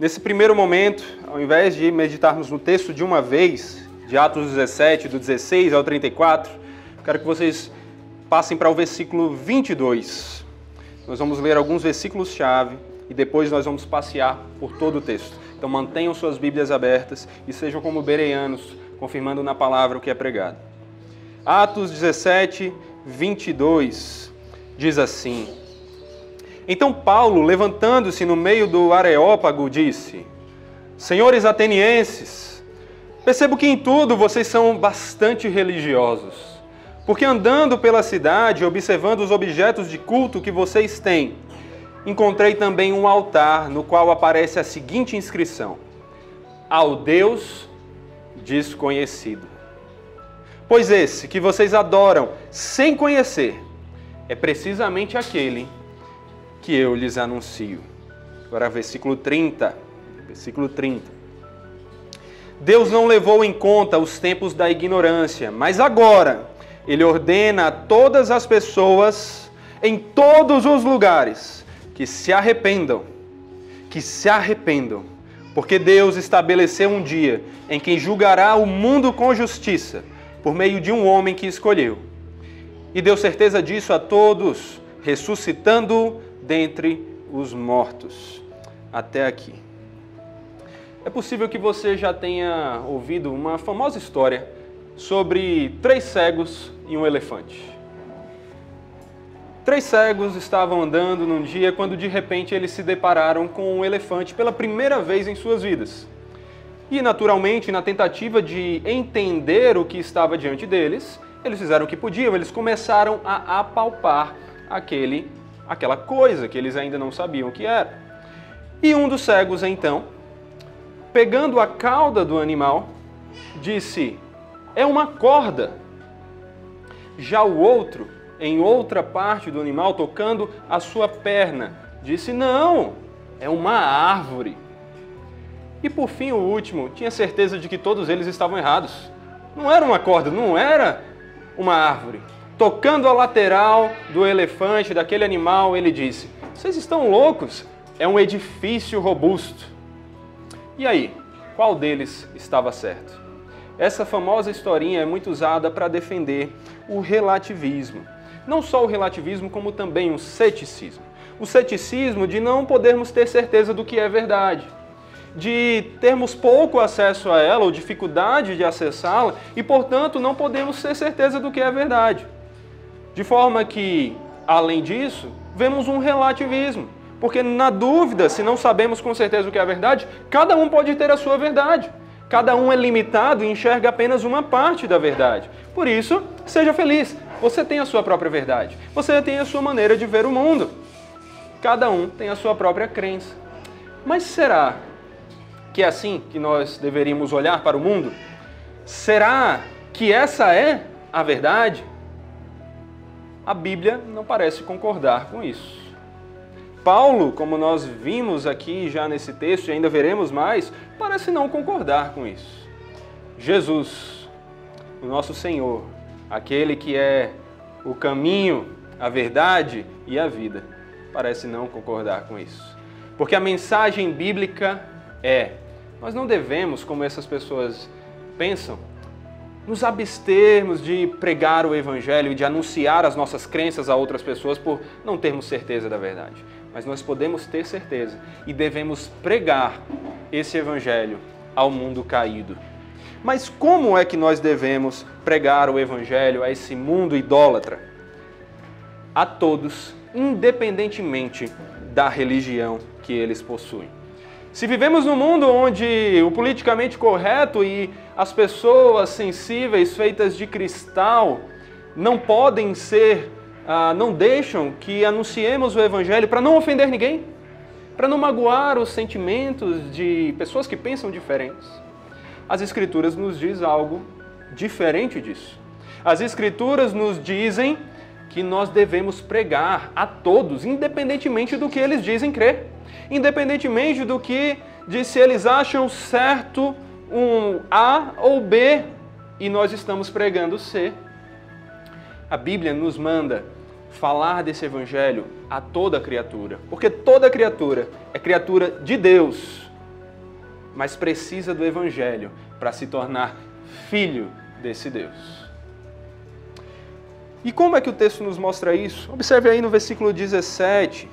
Nesse primeiro momento, ao invés de meditarmos no texto de uma vez, de Atos 17, do 16 ao 34, quero que vocês passem para o versículo 22. Nós vamos ler alguns versículos-chave e depois nós vamos passear por todo o texto. Então mantenham suas Bíblias abertas e sejam como bereanos, confirmando na palavra o que é pregado. Atos 17, 22 diz assim: Então Paulo, levantando-se no meio do Areópago, disse: Senhores atenienses, percebo que em tudo vocês são bastante religiosos. Porque andando pela cidade, observando os objetos de culto que vocês têm, encontrei também um altar no qual aparece a seguinte inscrição: Ao Deus desconhecido. Pois esse que vocês adoram sem conhecer é precisamente aquele que eu lhes anuncio. Agora, versículo 30. Versículo 30. Deus não levou em conta os tempos da ignorância, mas agora ele ordena a todas as pessoas em todos os lugares que se arrependam, que se arrependam, porque Deus estabeleceu um dia em que julgará o mundo com justiça, por meio de um homem que escolheu. E deu certeza disso a todos, ressuscitando dentre os mortos. Até aqui. É possível que você já tenha ouvido uma famosa história sobre três cegos e um elefante. Três cegos estavam andando num dia quando de repente eles se depararam com um elefante pela primeira vez em suas vidas. E naturalmente, na tentativa de entender o que estava diante deles, eles fizeram o que podiam, eles começaram a apalpar aquele aquela coisa que eles ainda não sabiam o que era. E um dos cegos então, pegando a cauda do animal, disse: "É uma corda". Já o outro em outra parte do animal, tocando a sua perna. Disse: Não, é uma árvore. E por fim, o último tinha certeza de que todos eles estavam errados. Não era uma corda, não era uma árvore. Tocando a lateral do elefante, daquele animal, ele disse: Vocês estão loucos? É um edifício robusto. E aí, qual deles estava certo? Essa famosa historinha é muito usada para defender o relativismo não só o relativismo, como também o ceticismo. O ceticismo de não podermos ter certeza do que é verdade, de termos pouco acesso a ela ou dificuldade de acessá-la e, portanto, não podemos ter certeza do que é verdade. De forma que, além disso, vemos um relativismo. Porque, na dúvida, se não sabemos com certeza o que é a verdade, cada um pode ter a sua verdade. Cada um é limitado e enxerga apenas uma parte da verdade. Por isso, seja feliz. Você tem a sua própria verdade. Você tem a sua maneira de ver o mundo. Cada um tem a sua própria crença. Mas será que é assim que nós deveríamos olhar para o mundo? Será que essa é a verdade? A Bíblia não parece concordar com isso. Paulo, como nós vimos aqui já nesse texto e ainda veremos mais, parece não concordar com isso. Jesus, o nosso Senhor, aquele que é o caminho, a verdade e a vida, parece não concordar com isso. Porque a mensagem bíblica é: nós não devemos, como essas pessoas pensam, nos abstermos de pregar o Evangelho e de anunciar as nossas crenças a outras pessoas por não termos certeza da verdade. Mas nós podemos ter certeza e devemos pregar esse Evangelho ao mundo caído. Mas como é que nós devemos pregar o Evangelho a esse mundo idólatra? A todos, independentemente da religião que eles possuem. Se vivemos num mundo onde o politicamente correto e as pessoas sensíveis feitas de cristal não podem ser, ah, não deixam que anunciemos o Evangelho para não ofender ninguém, para não magoar os sentimentos de pessoas que pensam diferentes as Escrituras nos diz algo diferente disso. As Escrituras nos dizem que nós devemos pregar a todos, independentemente do que eles dizem crer, independentemente do que de se eles acham certo um A ou B e nós estamos pregando C. A Bíblia nos manda falar desse evangelho a toda criatura, porque toda criatura é criatura de Deus mas precisa do evangelho para se tornar filho desse Deus. E como é que o texto nos mostra isso? Observe aí no versículo 17.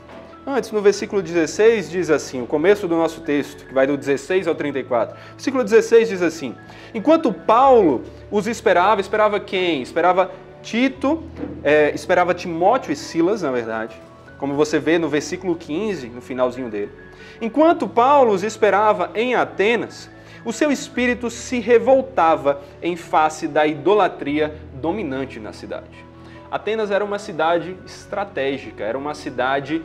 Antes, no versículo 16, diz assim, o começo do nosso texto, que vai do 16 ao 34. O versículo 16 diz assim: Enquanto Paulo os esperava, esperava quem? Esperava Tito, é, esperava Timóteo e Silas, na verdade, como você vê no versículo 15, no finalzinho dele. Enquanto Paulo os esperava em Atenas, o seu espírito se revoltava em face da idolatria dominante na cidade. Atenas era uma cidade estratégica, era uma cidade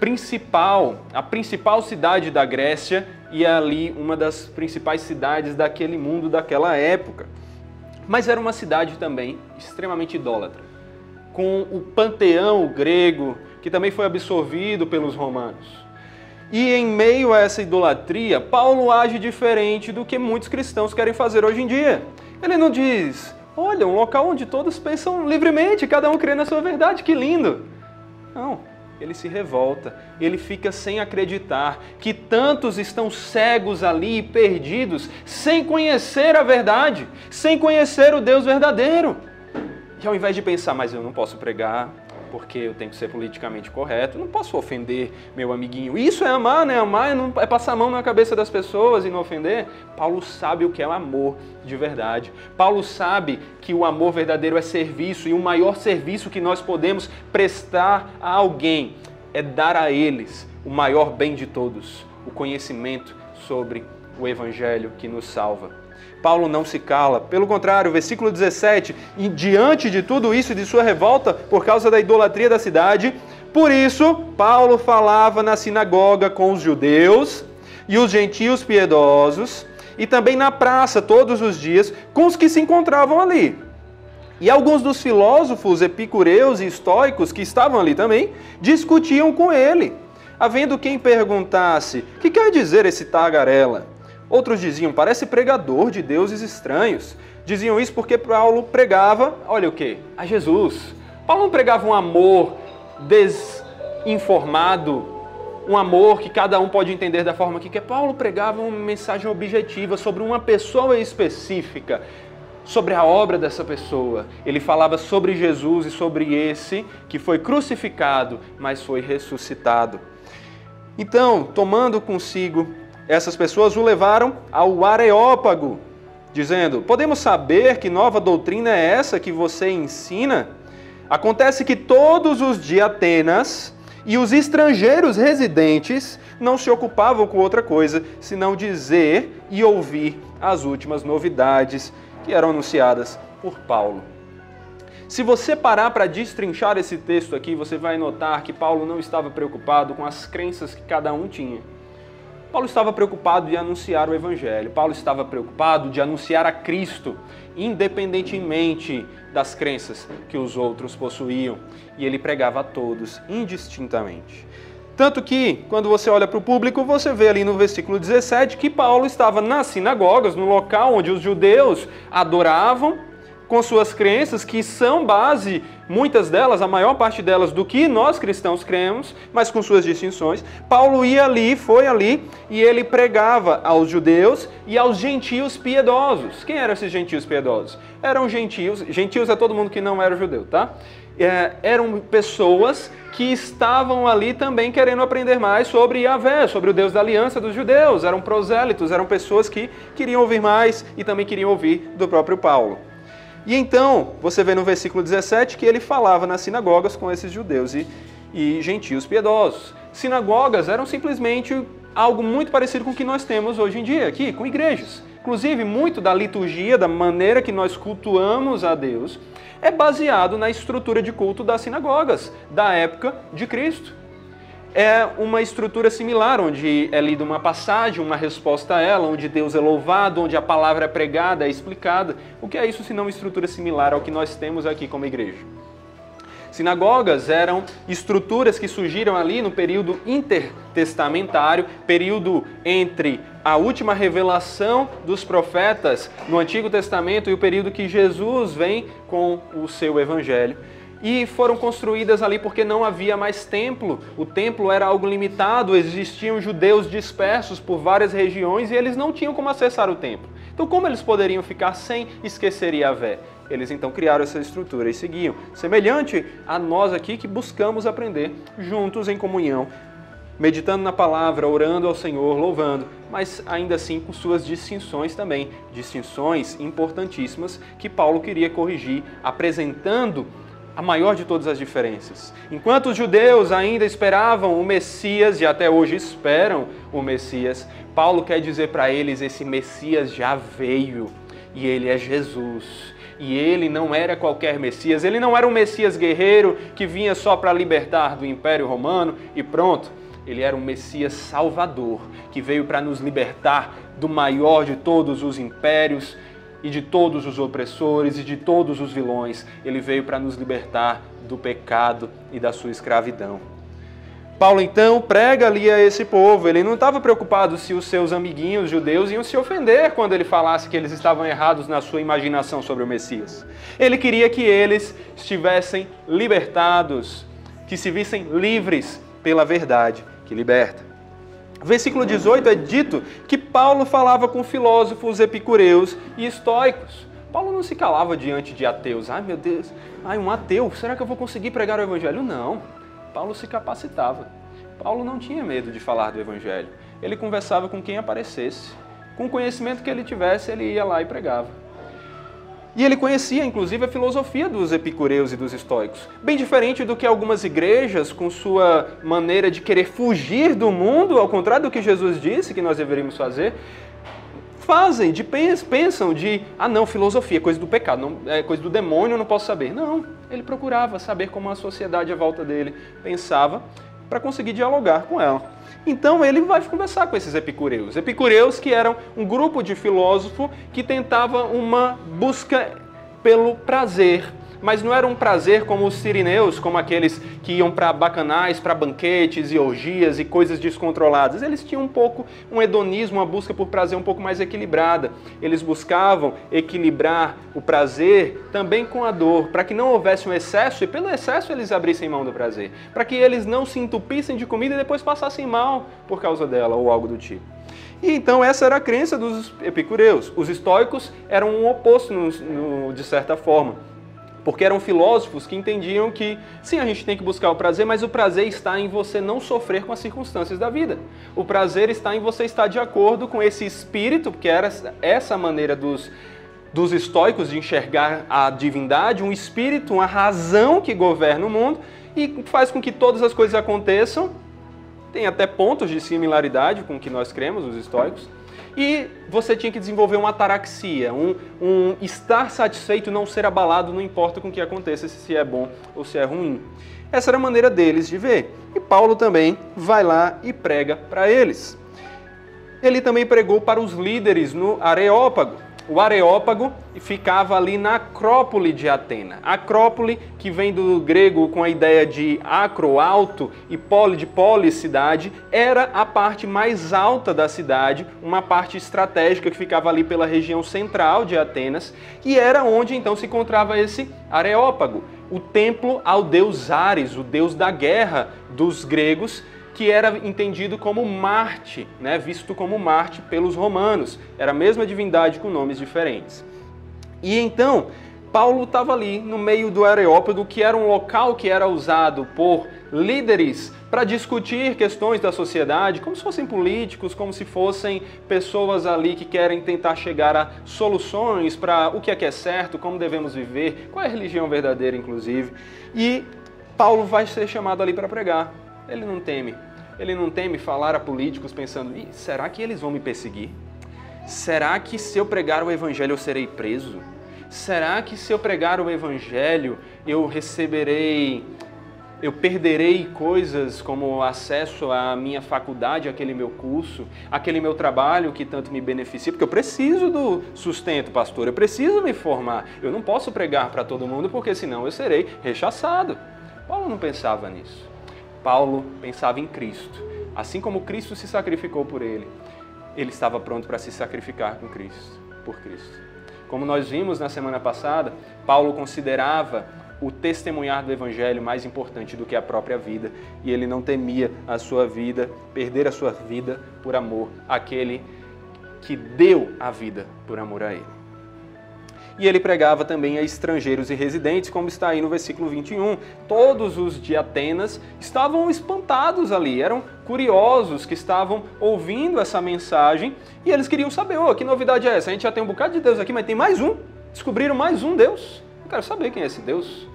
principal, a principal cidade da Grécia e é ali uma das principais cidades daquele mundo daquela época. Mas era uma cidade também extremamente idólatra, com o panteão grego, que também foi absorvido pelos romanos. E em meio a essa idolatria, Paulo age diferente do que muitos cristãos querem fazer hoje em dia. Ele não diz, olha, um local onde todos pensam livremente, cada um crê na sua verdade, que lindo. Não, ele se revolta, ele fica sem acreditar que tantos estão cegos ali, perdidos, sem conhecer a verdade, sem conhecer o Deus verdadeiro. E ao invés de pensar, mas eu não posso pregar, porque eu tenho que ser politicamente correto, não posso ofender meu amiguinho. Isso é amar, né? Amar é, não, é passar a mão na cabeça das pessoas e não ofender. Paulo sabe o que é o amor de verdade. Paulo sabe que o amor verdadeiro é serviço e o maior serviço que nós podemos prestar a alguém é dar a eles o maior bem de todos, o conhecimento sobre o evangelho que nos salva. Paulo não se cala. Pelo contrário, versículo 17, e diante de tudo isso e de sua revolta por causa da idolatria da cidade, por isso Paulo falava na sinagoga com os judeus e os gentios piedosos, e também na praça todos os dias com os que se encontravam ali. E alguns dos filósofos epicureus e estoicos que estavam ali também discutiam com ele, havendo quem perguntasse: "Que quer dizer esse tagarela?" Outros diziam, parece pregador de deuses estranhos. Diziam isso porque Paulo pregava, olha o que? A Jesus. Paulo não pregava um amor desinformado, um amor que cada um pode entender da forma que quer. Paulo pregava uma mensagem objetiva sobre uma pessoa específica, sobre a obra dessa pessoa. Ele falava sobre Jesus e sobre esse que foi crucificado, mas foi ressuscitado. Então, tomando consigo essas pessoas o levaram ao Areópago, dizendo: Podemos saber que nova doutrina é essa que você ensina? Acontece que todos os de Atenas e os estrangeiros residentes não se ocupavam com outra coisa senão dizer e ouvir as últimas novidades que eram anunciadas por Paulo. Se você parar para destrinchar esse texto aqui, você vai notar que Paulo não estava preocupado com as crenças que cada um tinha. Paulo estava preocupado de anunciar o Evangelho, Paulo estava preocupado de anunciar a Cristo, independentemente das crenças que os outros possuíam, e ele pregava a todos, indistintamente. Tanto que, quando você olha para o público, você vê ali no versículo 17 que Paulo estava nas sinagogas, no local onde os judeus adoravam com suas crenças, que são base, muitas delas, a maior parte delas, do que nós cristãos cremos, mas com suas distinções. Paulo ia ali, foi ali, e ele pregava aos judeus e aos gentios piedosos. Quem eram esses gentios piedosos? Eram gentios, gentios é todo mundo que não era judeu, tá? É, eram pessoas que estavam ali também querendo aprender mais sobre Yahvé, sobre o Deus da aliança dos judeus. Eram prosélitos, eram pessoas que queriam ouvir mais e também queriam ouvir do próprio Paulo. E então, você vê no versículo 17 que ele falava nas sinagogas com esses judeus e, e gentios piedosos. Sinagogas eram simplesmente algo muito parecido com o que nós temos hoje em dia aqui, com igrejas. Inclusive, muito da liturgia, da maneira que nós cultuamos a Deus, é baseado na estrutura de culto das sinagogas da época de Cristo é uma estrutura similar, onde é lida uma passagem, uma resposta a ela, onde Deus é louvado, onde a palavra é pregada, é explicada. O que é isso se não uma estrutura similar ao que nós temos aqui como igreja? Sinagogas eram estruturas que surgiram ali no período intertestamentário, período entre a última revelação dos profetas no Antigo Testamento e o período que Jesus vem com o seu evangelho. E foram construídas ali porque não havia mais templo. O templo era algo limitado, existiam judeus dispersos por várias regiões e eles não tinham como acessar o templo. Então, como eles poderiam ficar sem esquecer Yahvé? Eles então criaram essa estrutura e seguiam. Semelhante a nós aqui que buscamos aprender juntos em comunhão, meditando na palavra, orando ao Senhor, louvando, mas ainda assim com suas distinções também, distinções importantíssimas que Paulo queria corrigir, apresentando a maior de todas as diferenças. Enquanto os judeus ainda esperavam o Messias e até hoje esperam o Messias, Paulo quer dizer para eles: esse Messias já veio e ele é Jesus. E ele não era qualquer Messias, ele não era um Messias guerreiro que vinha só para libertar do Império Romano e pronto. Ele era um Messias salvador que veio para nos libertar do maior de todos os impérios e de todos os opressores e de todos os vilões. Ele veio para nos libertar do pecado e da sua escravidão. Paulo então prega ali a esse povo. Ele não estava preocupado se os seus amiguinhos judeus iam se ofender quando ele falasse que eles estavam errados na sua imaginação sobre o Messias. Ele queria que eles estivessem libertados, que se vissem livres pela verdade que liberta. Versículo 18 é dito que Paulo falava com filósofos epicureus e estoicos. Paulo não se calava diante de ateus. Ai meu Deus, ai um ateu, será que eu vou conseguir pregar o evangelho? Não. Paulo se capacitava. Paulo não tinha medo de falar do evangelho. Ele conversava com quem aparecesse. Com o conhecimento que ele tivesse, ele ia lá e pregava. E ele conhecia, inclusive, a filosofia dos epicureus e dos estoicos. Bem diferente do que algumas igrejas, com sua maneira de querer fugir do mundo, ao contrário do que Jesus disse que nós deveríamos fazer, fazem, de pensam de, ah não, filosofia, coisa do pecado, não, é coisa do demônio, não posso saber. Não, ele procurava saber como a sociedade à volta dele pensava para conseguir dialogar com ela. Então ele vai conversar com esses epicureus. Epicureus que eram um grupo de filósofo que tentava uma busca pelo prazer, mas não era um prazer como os sirineus, como aqueles que iam para bacanais, para banquetes e orgias e coisas descontroladas. Eles tinham um pouco um hedonismo, uma busca por prazer um pouco mais equilibrada. Eles buscavam equilibrar o prazer também com a dor, para que não houvesse um excesso e pelo excesso eles abrissem mão do prazer, para que eles não se entupissem de comida e depois passassem mal por causa dela ou algo do tipo. E então essa era a crença dos epicureus. Os estoicos eram um oposto no, no, de certa forma porque eram filósofos que entendiam que sim, a gente tem que buscar o prazer, mas o prazer está em você não sofrer com as circunstâncias da vida. O prazer está em você estar de acordo com esse espírito, que era essa maneira dos, dos estoicos de enxergar a divindade, um espírito, uma razão que governa o mundo e faz com que todas as coisas aconteçam. Tem até pontos de similaridade com o que nós cremos, os estoicos e você tinha que desenvolver uma ataraxia, um, um estar satisfeito, não ser abalado, não importa com o que aconteça, se é bom ou se é ruim. Essa era a maneira deles de ver. E Paulo também vai lá e prega para eles. Ele também pregou para os líderes no Areópago. O Areópago ficava ali na Acrópole de Atena. Acrópole, que vem do grego com a ideia de acro, alto, e poli, de polis, cidade, era a parte mais alta da cidade, uma parte estratégica que ficava ali pela região central de Atenas, e era onde então se encontrava esse Areópago, o templo ao deus Ares, o deus da guerra dos gregos, que era entendido como Marte, né, visto como Marte pelos romanos. Era a mesma divindade com nomes diferentes. E então, Paulo estava ali no meio do Areópago, que era um local que era usado por líderes para discutir questões da sociedade, como se fossem políticos, como se fossem pessoas ali que querem tentar chegar a soluções para o que é que é certo, como devemos viver, qual é a religião verdadeira, inclusive. E Paulo vai ser chamado ali para pregar. Ele não teme ele não teme falar a políticos pensando: será que eles vão me perseguir? Será que se eu pregar o evangelho eu serei preso? Será que se eu pregar o evangelho eu receberei, eu perderei coisas como acesso à minha faculdade, aquele meu curso, aquele meu trabalho que tanto me beneficia? Porque eu preciso do sustento, pastor, eu preciso me formar. Eu não posso pregar para todo mundo porque senão eu serei rechaçado. Paulo não pensava nisso. Paulo pensava em Cristo. Assim como Cristo se sacrificou por ele, ele estava pronto para se sacrificar com Cristo, por Cristo. Como nós vimos na semana passada, Paulo considerava o testemunhar do evangelho mais importante do que a própria vida, e ele não temia a sua vida, perder a sua vida por amor àquele que deu a vida por amor a ele e ele pregava também a estrangeiros e residentes, como está aí no versículo 21. Todos os de Atenas estavam espantados ali, eram curiosos que estavam ouvindo essa mensagem e eles queriam saber: oh, que novidade é essa? A gente já tem um bocado de Deus aqui, mas tem mais um. Descobriram mais um Deus. Eu quero saber quem é esse Deus.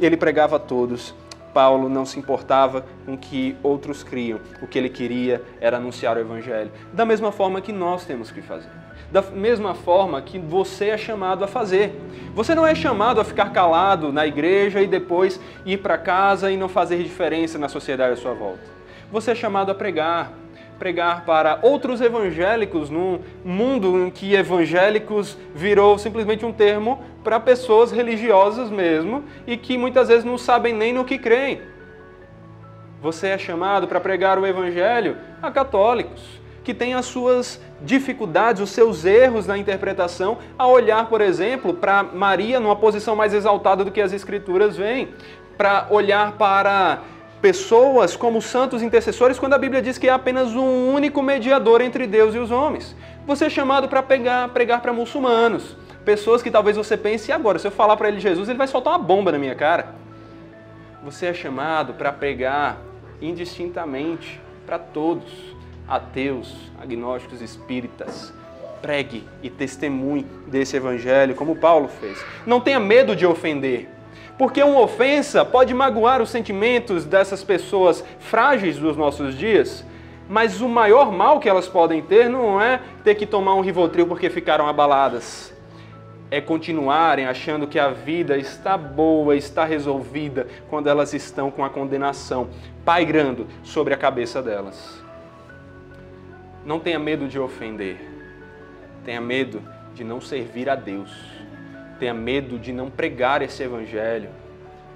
Ele pregava a todos. Paulo não se importava com que outros criam. O que ele queria era anunciar o Evangelho. Da mesma forma que nós temos que fazer da mesma forma que você é chamado a fazer. Você não é chamado a ficar calado na igreja e depois ir para casa e não fazer diferença na sociedade à sua volta. Você é chamado a pregar, pregar para outros evangélicos num mundo em que evangélicos virou simplesmente um termo para pessoas religiosas mesmo e que muitas vezes não sabem nem no que creem. Você é chamado para pregar o evangelho a católicos, que têm as suas dificuldades, os seus erros na interpretação, a olhar, por exemplo, para Maria numa posição mais exaltada do que as Escrituras vêm, para olhar para pessoas como santos intercessores, quando a Bíblia diz que é apenas um único mediador entre Deus e os homens. Você é chamado para pregar, pregar para muçulmanos, pessoas que talvez você pense, e agora, se eu falar para ele Jesus, ele vai soltar uma bomba na minha cara. Você é chamado para pregar indistintamente para todos ateus, agnósticos, espíritas. Pregue e testemunhe desse evangelho, como Paulo fez. Não tenha medo de ofender, porque uma ofensa pode magoar os sentimentos dessas pessoas frágeis dos nossos dias, mas o maior mal que elas podem ter não é ter que tomar um Rivotril porque ficaram abaladas. É continuarem achando que a vida está boa, está resolvida, quando elas estão com a condenação pairando sobre a cabeça delas. Não tenha medo de ofender. Tenha medo de não servir a Deus. Tenha medo de não pregar esse evangelho,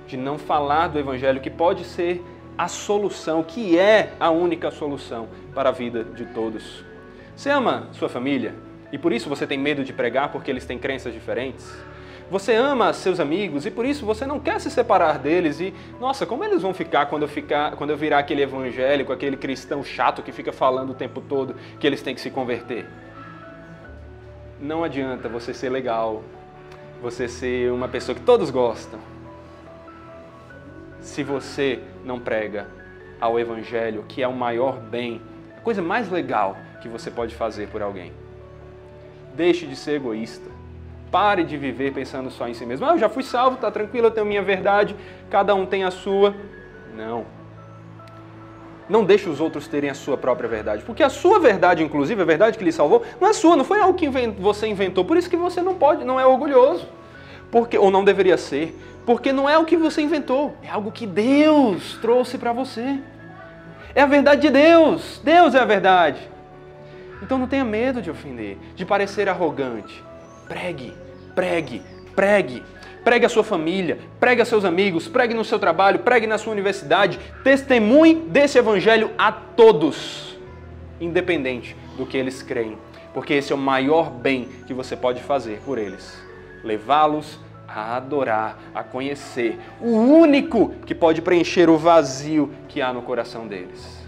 de não falar do evangelho que pode ser a solução, que é a única solução para a vida de todos. Você ama sua família e por isso você tem medo de pregar porque eles têm crenças diferentes? Você ama seus amigos e por isso você não quer se separar deles e, nossa, como eles vão ficar quando eu ficar, quando eu virar aquele evangélico, aquele cristão chato que fica falando o tempo todo que eles têm que se converter? Não adianta você ser legal, você ser uma pessoa que todos gostam. Se você não prega ao evangelho, que é o maior bem, a coisa mais legal que você pode fazer por alguém. Deixe de ser egoísta. Pare de viver pensando só em si mesmo. Ah, eu já fui salvo, está tranquilo, eu tenho minha verdade, cada um tem a sua. Não. Não deixe os outros terem a sua própria verdade. Porque a sua verdade, inclusive, a verdade que lhe salvou, não é sua, não foi algo que você inventou. Por isso que você não pode, não é orgulhoso. Porque, ou não deveria ser. Porque não é o que você inventou, é algo que Deus trouxe para você. É a verdade de Deus. Deus é a verdade. Então não tenha medo de ofender, de parecer arrogante. Pregue, pregue, pregue. Pregue a sua família, pregue a seus amigos, pregue no seu trabalho, pregue na sua universidade. Testemunhe desse evangelho a todos, independente do que eles creem, porque esse é o maior bem que você pode fazer por eles. Levá-los a adorar, a conhecer o único que pode preencher o vazio que há no coração deles.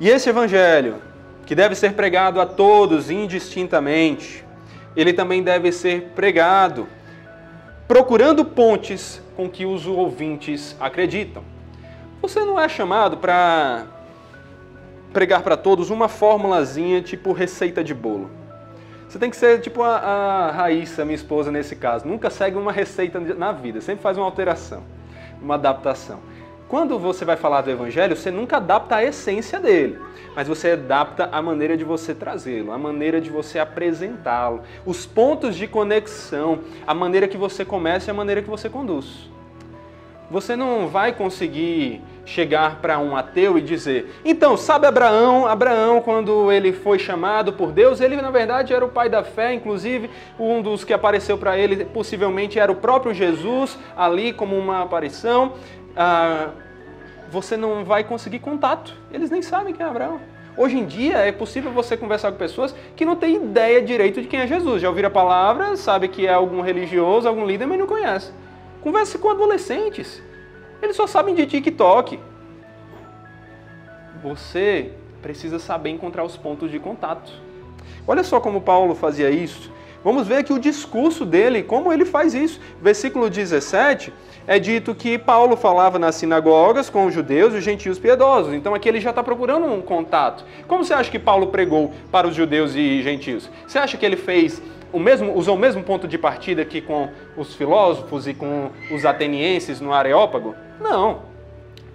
E esse evangelho que deve ser pregado a todos indistintamente. Ele também deve ser pregado procurando pontes com que os ouvintes acreditam. Você não é chamado para pregar para todos uma formulazinha tipo receita de bolo. Você tem que ser tipo a, a Raíssa, minha esposa, nesse caso. Nunca segue uma receita na vida, sempre faz uma alteração, uma adaptação. Quando você vai falar do Evangelho, você nunca adapta a essência dele, mas você adapta a maneira de você trazê-lo, a maneira de você apresentá-lo, os pontos de conexão, a maneira que você começa e a maneira que você conduz. Você não vai conseguir chegar para um ateu e dizer: então, sabe Abraão? Abraão, quando ele foi chamado por Deus, ele na verdade era o pai da fé, inclusive um dos que apareceu para ele possivelmente era o próprio Jesus ali como uma aparição ah, você não vai conseguir contato. Eles nem sabem quem é Abraão. Hoje em dia é possível você conversar com pessoas que não têm ideia direito de quem é Jesus. Já ouviram a palavra, sabe que é algum religioso, algum líder, mas não conhece. Converse com adolescentes. Eles só sabem de TikTok. Você precisa saber encontrar os pontos de contato. Olha só como Paulo fazia isso. Vamos ver aqui o discurso dele, como ele faz isso. Versículo 17 é dito que Paulo falava nas sinagogas com os judeus e os gentios piedosos. Então aqui ele já está procurando um contato. Como você acha que Paulo pregou para os judeus e gentios? Você acha que ele fez o mesmo, usou o mesmo ponto de partida que com os filósofos e com os atenienses no Areópago? Não.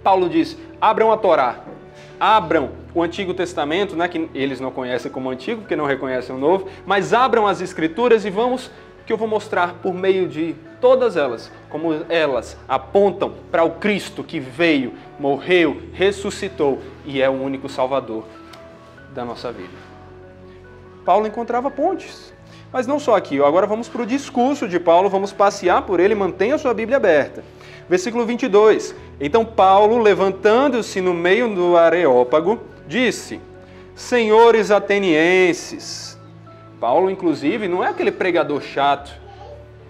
Paulo diz: abram a Torá, abram o Antigo Testamento, né, que eles não conhecem como Antigo, porque não reconhecem o Novo, mas abram as Escrituras e vamos, que eu vou mostrar por meio de todas elas, como elas apontam para o Cristo que veio, morreu, ressuscitou e é o único Salvador da nossa vida. Paulo encontrava pontes. Mas não só aqui, agora vamos para o discurso de Paulo, vamos passear por ele, mantenha a sua Bíblia aberta. Versículo 22. Então Paulo, levantando-se no meio do Areópago, disse: Senhores atenienses. Paulo, inclusive, não é aquele pregador chato.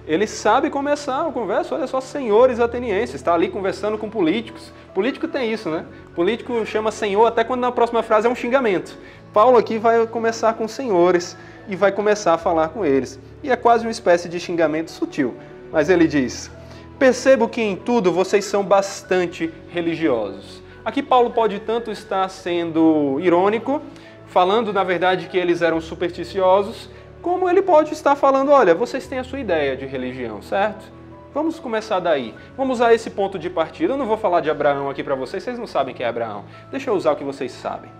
Ele sabe começar a conversa, olha só, senhores atenienses, está ali conversando com políticos. Político tem isso, né? Político chama senhor até quando na próxima frase é um xingamento. Paulo aqui vai começar com senhores e vai começar a falar com eles. E é quase uma espécie de xingamento sutil. Mas ele diz: Percebo que em tudo vocês são bastante religiosos. Aqui Paulo pode tanto estar sendo irônico, falando na verdade que eles eram supersticiosos, como ele pode estar falando, olha, vocês têm a sua ideia de religião, certo? Vamos começar daí. Vamos usar esse ponto de partida. Eu não vou falar de Abraão aqui para vocês, vocês não sabem quem é Abraão. Deixa eu usar o que vocês sabem.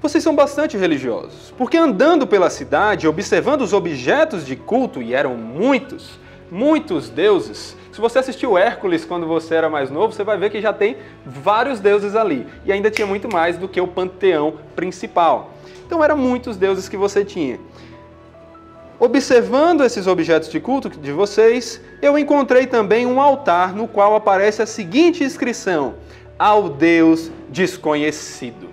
Vocês são bastante religiosos, porque andando pela cidade, observando os objetos de culto, e eram muitos, muitos deuses. Se você assistiu Hércules quando você era mais novo, você vai ver que já tem vários deuses ali. E ainda tinha muito mais do que o panteão principal. Então eram muitos deuses que você tinha. Observando esses objetos de culto de vocês, eu encontrei também um altar no qual aparece a seguinte inscrição: Ao Deus desconhecido.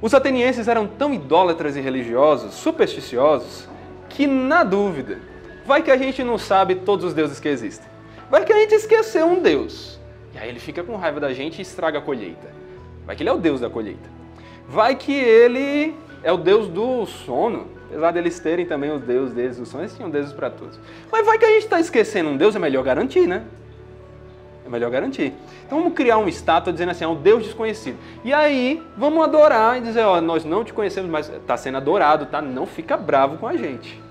Os atenienses eram tão idólatras e religiosos, supersticiosos, que na dúvida, Vai que a gente não sabe todos os deuses que existem. Vai que a gente esqueceu um deus. E aí ele fica com raiva da gente e estraga a colheita. Vai que ele é o deus da colheita. Vai que ele é o deus do sono. Apesar deles terem também os deuses deles do sono, eles tinham deuses para todos. Mas vai que a gente está esquecendo um deus, é melhor garantir, né? É melhor garantir. Então vamos criar uma estátua dizendo assim, é um Deus desconhecido. E aí vamos adorar e dizer, ó, nós não te conhecemos, mas está sendo adorado, tá? Não fica bravo com a gente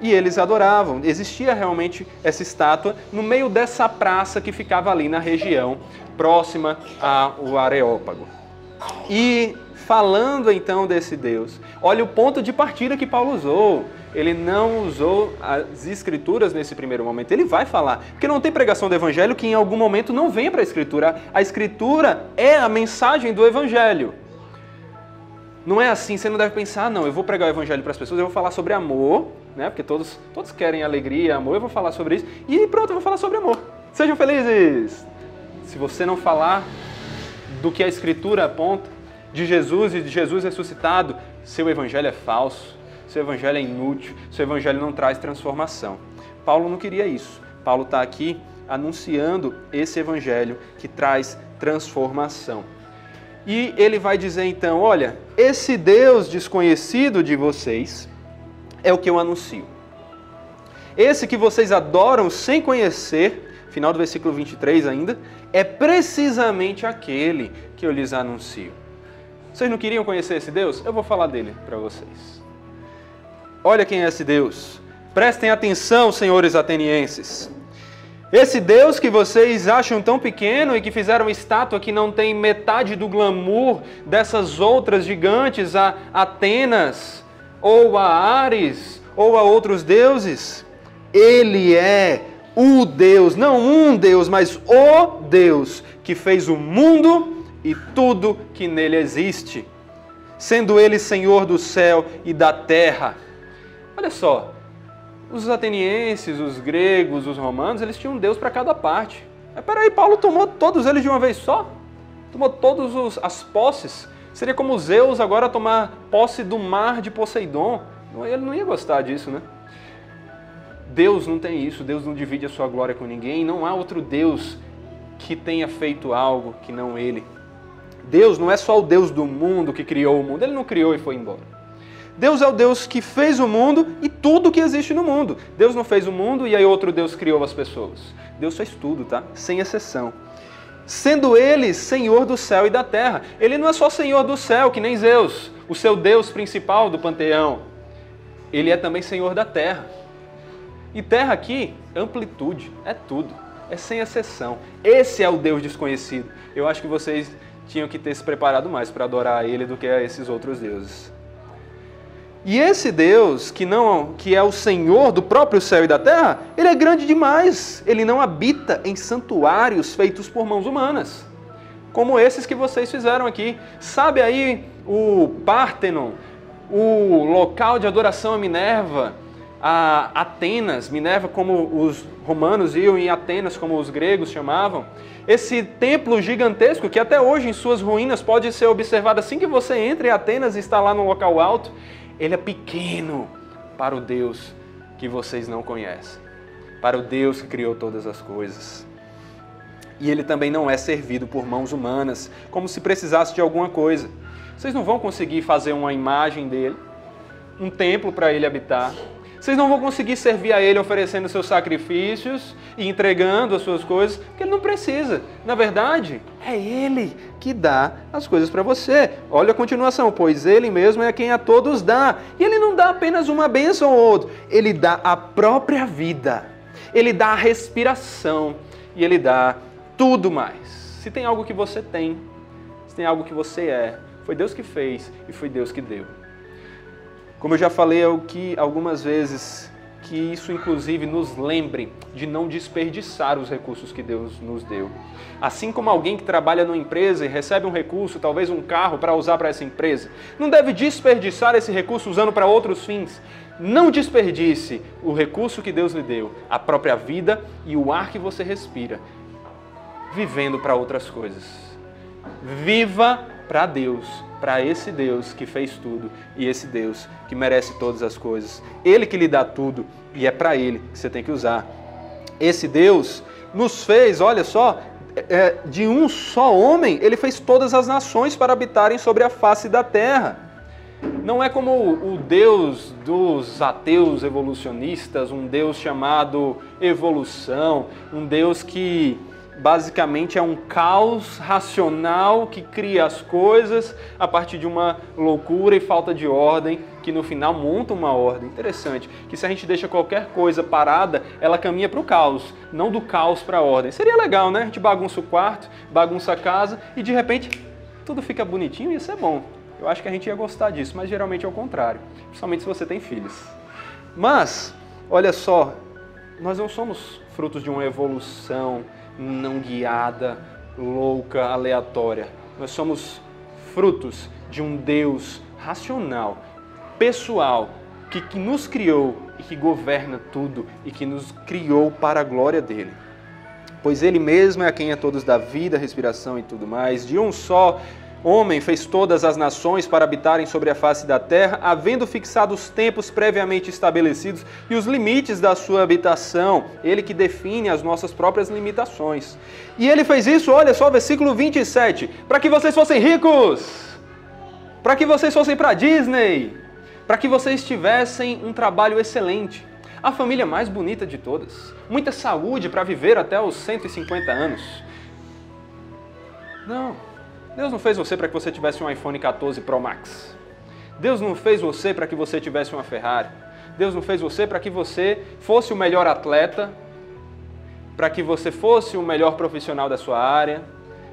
e eles adoravam. Existia realmente essa estátua no meio dessa praça que ficava ali na região próxima ao Areópago. E falando então desse Deus, olha o ponto de partida que Paulo usou. Ele não usou as escrituras nesse primeiro momento. Ele vai falar, porque não tem pregação do evangelho que em algum momento não venha para a escritura. A escritura é a mensagem do evangelho. Não é assim, você não deve pensar, ah, não, eu vou pregar o evangelho para as pessoas, eu vou falar sobre amor, né? Porque todos, todos querem alegria, amor, eu vou falar sobre isso. E pronto, eu vou falar sobre amor. Sejam felizes! Se você não falar do que a Escritura aponta, de Jesus e de Jesus ressuscitado, seu evangelho é falso, seu evangelho é inútil, seu evangelho não traz transformação. Paulo não queria isso. Paulo está aqui anunciando esse evangelho que traz transformação. E ele vai dizer então: olha, esse Deus desconhecido de vocês é o que eu anuncio. Esse que vocês adoram sem conhecer, final do versículo 23 ainda, é precisamente aquele que eu lhes anuncio. Vocês não queriam conhecer esse Deus? Eu vou falar dele para vocês. Olha quem é esse Deus. Prestem atenção, senhores atenienses. Esse Deus que vocês acham tão pequeno e que fizeram estátua que não tem metade do glamour dessas outras gigantes, a Atenas, ou a Ares, ou a outros deuses, ele é o Deus, não um Deus, mas o Deus que fez o mundo e tudo que nele existe, sendo ele Senhor do céu e da terra. Olha só, os atenienses, os gregos, os romanos, eles tinham um Deus para cada parte. Mas peraí, Paulo tomou todos eles de uma vez só? tomou todas as posses. Seria como Zeus agora tomar posse do mar de Poseidon. Ele não ia gostar disso, né? Deus não tem isso, Deus não divide a sua glória com ninguém, não há outro Deus que tenha feito algo que não Ele. Deus não é só o Deus do mundo que criou o mundo, Ele não criou e foi embora. Deus é o Deus que fez o mundo e tudo que existe no mundo. Deus não fez o mundo e aí outro Deus criou as pessoas. Deus fez tudo, tá? Sem exceção. Sendo Ele Senhor do céu e da terra. Ele não é só Senhor do céu, que nem Zeus, o seu Deus principal do panteão. Ele é também Senhor da terra. E terra aqui, amplitude, é tudo, é sem exceção. Esse é o Deus desconhecido. Eu acho que vocês tinham que ter se preparado mais para adorar Ele do que a esses outros deuses. E esse Deus, que não que é o Senhor do próprio céu e da terra, ele é grande demais. Ele não habita em santuários feitos por mãos humanas, como esses que vocês fizeram aqui. Sabe aí o Pártenon, o local de adoração a Minerva, a Atenas, Minerva como os romanos iam e Atenas como os gregos chamavam. Esse templo gigantesco que até hoje em suas ruínas pode ser observado assim que você entra em Atenas e está lá no local alto ele é pequeno para o Deus que vocês não conhecem, para o Deus que criou todas as coisas. E ele também não é servido por mãos humanas, como se precisasse de alguma coisa. Vocês não vão conseguir fazer uma imagem dele, um templo para ele habitar, vocês não vão conseguir servir a Ele oferecendo seus sacrifícios e entregando as suas coisas, porque Ele não precisa. Na verdade, é Ele que dá as coisas para você. Olha a continuação, pois Ele mesmo é quem a todos dá. E Ele não dá apenas uma bênção ou outra, Ele dá a própria vida. Ele dá a respiração e Ele dá tudo mais. Se tem algo que você tem, se tem algo que você é, foi Deus que fez e foi Deus que deu. Como eu já falei que algumas vezes, que isso inclusive nos lembre de não desperdiçar os recursos que Deus nos deu. Assim como alguém que trabalha numa empresa e recebe um recurso, talvez um carro para usar para essa empresa, não deve desperdiçar esse recurso usando para outros fins. Não desperdice o recurso que Deus lhe deu, a própria vida e o ar que você respira, vivendo para outras coisas. Viva para Deus, para esse Deus que fez tudo e esse Deus que merece todas as coisas. Ele que lhe dá tudo e é para Ele que você tem que usar. Esse Deus nos fez, olha só, é, de um só homem, ele fez todas as nações para habitarem sobre a face da terra. Não é como o Deus dos ateus evolucionistas, um Deus chamado evolução, um Deus que basicamente é um caos racional que cria as coisas a partir de uma loucura e falta de ordem, que no final monta uma ordem. Interessante, que se a gente deixa qualquer coisa parada, ela caminha para o caos, não do caos para a ordem. Seria legal, né? A gente bagunça o quarto, bagunça a casa e de repente tudo fica bonitinho e isso é bom. Eu acho que a gente ia gostar disso, mas geralmente é o contrário, principalmente se você tem filhos. Mas, olha só, nós não somos frutos de uma evolução não guiada, louca, aleatória. Nós somos frutos de um Deus racional, pessoal, que, que nos criou e que governa tudo e que nos criou para a glória dele. Pois ele mesmo é a quem a todos dá vida, respiração e tudo mais, de um só Homem fez todas as nações para habitarem sobre a face da terra, havendo fixado os tempos previamente estabelecidos e os limites da sua habitação, ele que define as nossas próprias limitações. E ele fez isso, olha só, versículo 27, para que vocês fossem ricos, para que vocês fossem para Disney, para que vocês tivessem um trabalho excelente, a família mais bonita de todas, muita saúde para viver até os 150 anos. Não. Deus não fez você para que você tivesse um iPhone 14 Pro Max. Deus não fez você para que você tivesse uma Ferrari. Deus não fez você para que você fosse o melhor atleta, para que você fosse o melhor profissional da sua área,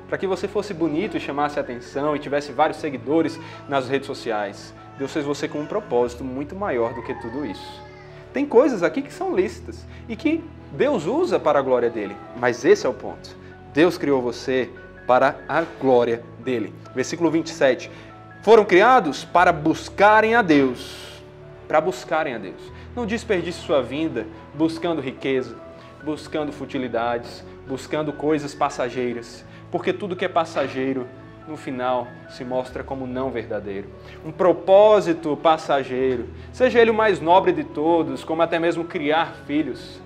para que você fosse bonito e chamasse atenção e tivesse vários seguidores nas redes sociais. Deus fez você com um propósito muito maior do que tudo isso. Tem coisas aqui que são lícitas e que Deus usa para a glória dele, mas esse é o ponto. Deus criou você para a glória dele. Versículo 27. Foram criados para buscarem a Deus. Para buscarem a Deus. Não desperdice sua vida buscando riqueza, buscando futilidades, buscando coisas passageiras. porque tudo que é passageiro no final se mostra como não verdadeiro. Um propósito passageiro, seja ele o mais nobre de todos, como até mesmo criar filhos,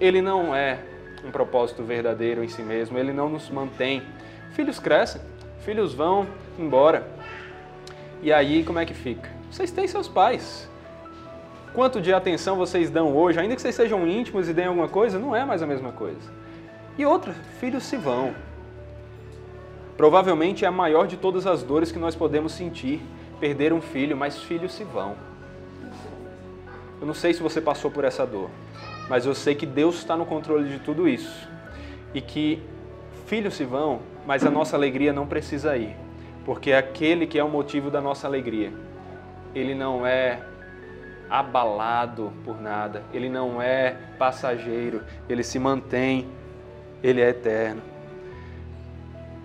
ele não é um propósito verdadeiro em si mesmo, ele não nos mantém. Filhos crescem, filhos vão embora. E aí, como é que fica? Vocês têm seus pais. Quanto de atenção vocês dão hoje, ainda que vocês sejam íntimos e deem alguma coisa, não é mais a mesma coisa. E outra, filhos se vão. Provavelmente é a maior de todas as dores que nós podemos sentir, perder um filho, mas filhos se vão. Eu não sei se você passou por essa dor, mas eu sei que Deus está no controle de tudo isso. E que filhos se vão, mas a nossa alegria não precisa ir, porque aquele que é o motivo da nossa alegria, ele não é abalado por nada, ele não é passageiro, ele se mantém, ele é eterno.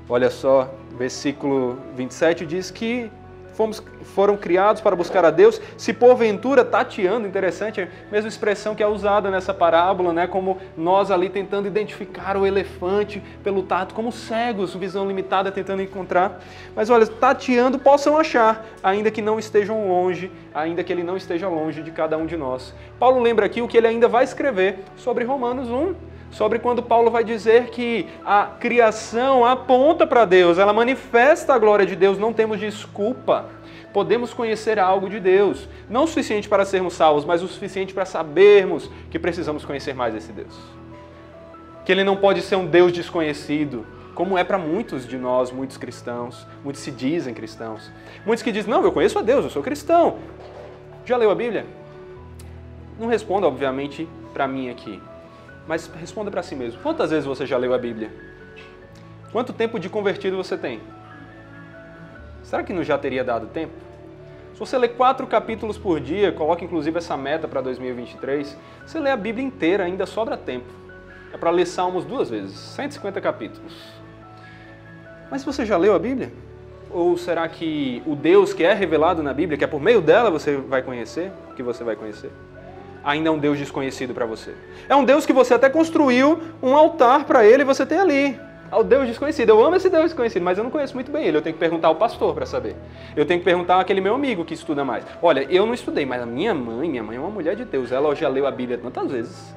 Olha só, versículo 27 diz que fomos, foram criados para buscar a Deus, se porventura tateando, interessante, a mesma expressão que é usada nessa parábola, né, como nós ali tentando identificar o elefante pelo tato, como cegos, visão limitada, tentando encontrar. Mas olha, tateando possam achar, ainda que não estejam longe, ainda que ele não esteja longe de cada um de nós. Paulo lembra aqui o que ele ainda vai escrever sobre Romanos 1, sobre quando Paulo vai dizer que a criação aponta para Deus, ela manifesta a glória de Deus, não temos desculpa. Podemos conhecer algo de Deus, não o suficiente para sermos salvos, mas o suficiente para sabermos que precisamos conhecer mais esse Deus. Que ele não pode ser um Deus desconhecido, como é para muitos de nós, muitos cristãos, muitos se dizem cristãos. Muitos que dizem: Não, eu conheço a Deus, eu sou cristão. Já leu a Bíblia? Não responda, obviamente, para mim aqui. Mas responda para si mesmo. Quantas vezes você já leu a Bíblia? Quanto tempo de convertido você tem? Será que não já teria dado tempo? Se você ler quatro capítulos por dia, coloque inclusive essa meta para 2023, você lê a Bíblia inteira, ainda sobra tempo. É para ler Salmos duas vezes, 150 capítulos. Mas você já leu a Bíblia? Ou será que o Deus que é revelado na Bíblia, que é por meio dela você vai conhecer, que você vai conhecer? Ainda é um Deus desconhecido para você. É um Deus que você até construiu um altar para ele e você tem ali. Ao é Deus desconhecido. Eu amo esse Deus desconhecido, mas eu não conheço muito bem ele. Eu tenho que perguntar ao pastor para saber. Eu tenho que perguntar àquele meu amigo que estuda mais. Olha, eu não estudei, mas a minha mãe, minha mãe é uma mulher de Deus. Ela já leu a Bíblia tantas vezes.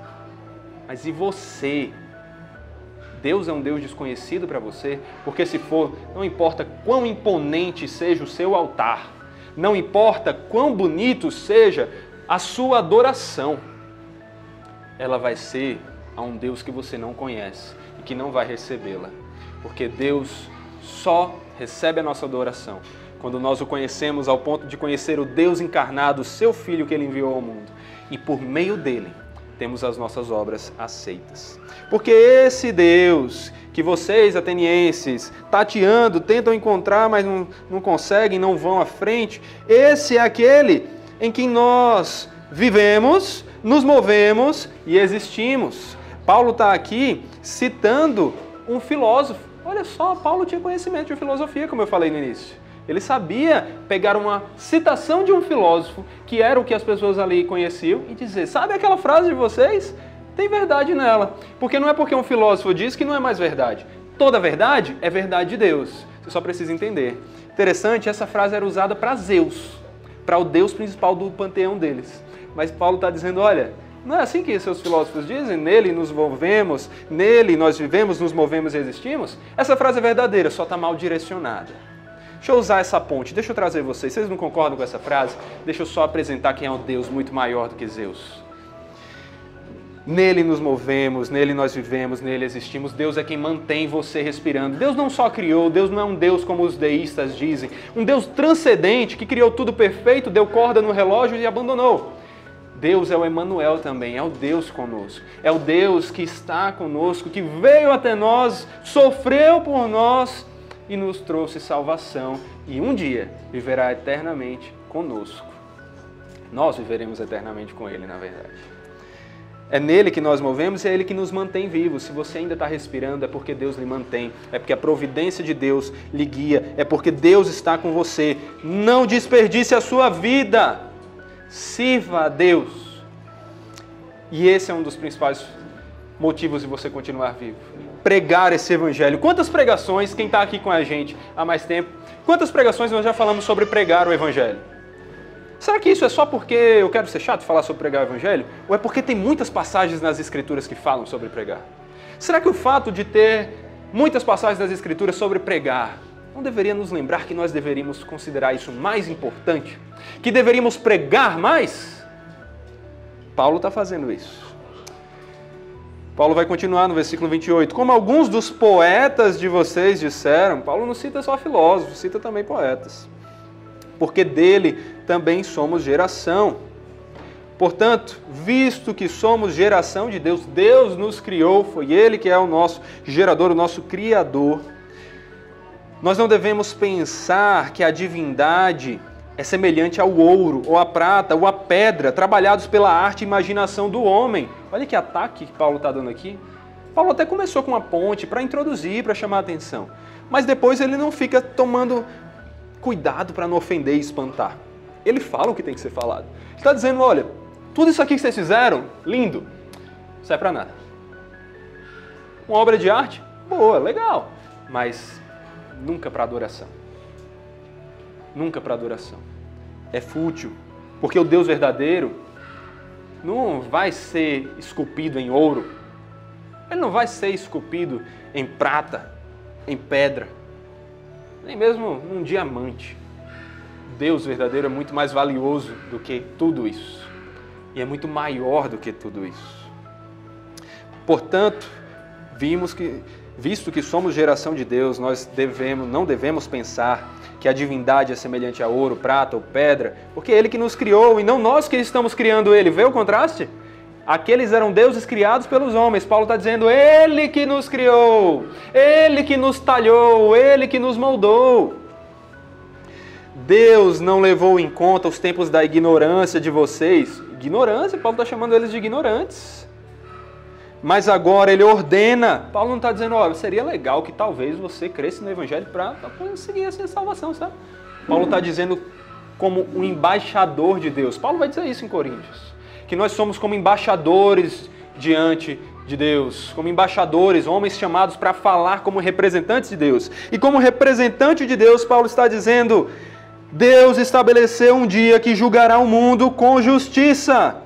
Mas e você? Deus é um Deus desconhecido para você? Porque se for, não importa quão imponente seja o seu altar, não importa quão bonito seja a sua adoração, ela vai ser a um Deus que você não conhece e que não vai recebê-la. Porque Deus só recebe a nossa adoração quando nós o conhecemos ao ponto de conhecer o Deus encarnado, seu Filho que ele enviou ao mundo. E por meio dele temos as nossas obras aceitas. Porque esse Deus que vocês, atenienses, tateando, tentam encontrar, mas não, não conseguem, não vão à frente, esse é aquele em que nós vivemos, nos movemos e existimos. Paulo está aqui citando um filósofo. Olha só, Paulo tinha conhecimento de filosofia, como eu falei no início. Ele sabia pegar uma citação de um filósofo, que era o que as pessoas ali conheciam, e dizer: Sabe aquela frase de vocês? Tem verdade nela. Porque não é porque um filósofo diz que não é mais verdade. Toda verdade é verdade de Deus. Você só precisa entender. Interessante, essa frase era usada para Zeus para o Deus principal do panteão deles. Mas Paulo está dizendo: olha, não é assim que seus filósofos dizem? Nele nos movemos, nele nós vivemos, nos movemos e existimos? Essa frase é verdadeira, só está mal direcionada. Deixa eu usar essa ponte, deixa eu trazer vocês. Vocês não concordam com essa frase? Deixa eu só apresentar quem é um Deus muito maior do que Zeus. Nele nos movemos, nele nós vivemos, nele existimos. Deus é quem mantém você respirando. Deus não só criou, Deus não é um Deus como os deístas dizem, um Deus transcendente que criou tudo perfeito, deu corda no relógio e abandonou. Deus é o Emanuel também, é o Deus conosco. É o Deus que está conosco, que veio até nós, sofreu por nós e nos trouxe salvação e um dia viverá eternamente conosco. Nós viveremos eternamente com ele, na verdade. É nele que nós movemos e é ele que nos mantém vivos. Se você ainda está respirando, é porque Deus lhe mantém, é porque a providência de Deus lhe guia, é porque Deus está com você. Não desperdice a sua vida, sirva a Deus. E esse é um dos principais motivos de você continuar vivo. pregar esse evangelho. Quantas pregações, quem está aqui com a gente há mais tempo, quantas pregações nós já falamos sobre pregar o evangelho? Será que isso é só porque eu quero ser chato falar sobre pregar o evangelho? Ou é porque tem muitas passagens nas escrituras que falam sobre pregar? Será que o fato de ter muitas passagens nas escrituras sobre pregar não deveria nos lembrar que nós deveríamos considerar isso mais importante? Que deveríamos pregar mais? Paulo está fazendo isso. Paulo vai continuar no versículo 28. Como alguns dos poetas de vocês disseram, Paulo não cita só filósofos, cita também poetas. Porque dele também somos geração. Portanto, visto que somos geração de Deus, Deus nos criou, foi Ele que é o nosso gerador, o nosso criador. Nós não devemos pensar que a divindade é semelhante ao ouro, ou à prata, ou à pedra, trabalhados pela arte e imaginação do homem. Olha que ataque que Paulo está dando aqui. Paulo até começou com uma ponte para introduzir, para chamar a atenção. Mas depois ele não fica tomando cuidado para não ofender e espantar. Ele fala o que tem que ser falado. Está dizendo, olha, tudo isso aqui que vocês fizeram, lindo, não serve para nada. Uma obra de arte, boa, legal, mas nunca para adoração nunca para adoração. É fútil, porque o Deus verdadeiro não vai ser esculpido em ouro, ele não vai ser esculpido em prata, em pedra, nem mesmo num diamante. Deus verdadeiro é muito mais valioso do que tudo isso, e é muito maior do que tudo isso. Portanto, vimos que, visto que somos geração de Deus, nós devemos, não devemos pensar que a divindade é semelhante a ouro, prata ou pedra, porque é Ele que nos criou e não nós que estamos criando Ele. Vê o contraste? Aqueles eram deuses criados pelos homens. Paulo está dizendo: Ele que nos criou, Ele que nos talhou, Ele que nos moldou. Deus não levou em conta os tempos da ignorância de vocês. Ignorância, Paulo está chamando eles de ignorantes mas agora ele ordena. Paulo não está dizendo, ó, seria legal que talvez você cresça no Evangelho para conseguir essa salvação, sabe? Paulo está dizendo como um embaixador de Deus. Paulo vai dizer isso em Coríntios, que nós somos como embaixadores diante de Deus, como embaixadores, homens chamados para falar como representantes de Deus. E como representante de Deus, Paulo está dizendo: Deus estabeleceu um dia que julgará o mundo com justiça,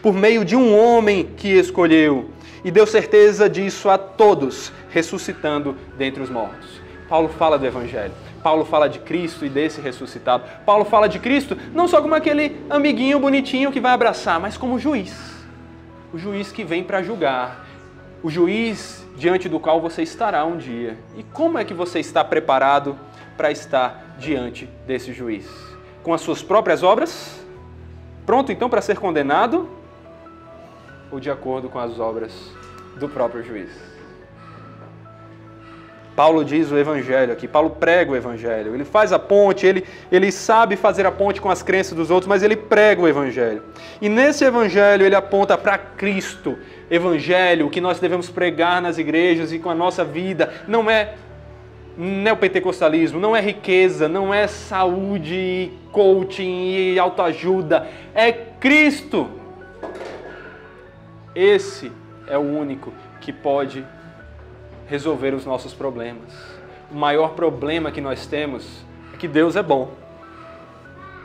por meio de um homem que escolheu e deu certeza disso a todos, ressuscitando dentre os mortos. Paulo fala do Evangelho. Paulo fala de Cristo e desse ressuscitado. Paulo fala de Cristo não só como aquele amiguinho bonitinho que vai abraçar, mas como juiz. O juiz que vem para julgar. O juiz diante do qual você estará um dia. E como é que você está preparado para estar diante desse juiz? Com as suas próprias obras? Pronto então para ser condenado? ou de acordo com as obras do próprio juiz. Paulo diz o evangelho aqui, Paulo prega o evangelho, ele faz a ponte, ele, ele sabe fazer a ponte com as crenças dos outros, mas ele prega o evangelho. E nesse evangelho ele aponta para Cristo. Evangelho, que nós devemos pregar nas igrejas e com a nossa vida, não é neopentecostalismo, não é riqueza, não é saúde, coaching e autoajuda, é Cristo. Esse é o único que pode resolver os nossos problemas. O maior problema que nós temos é que Deus é bom.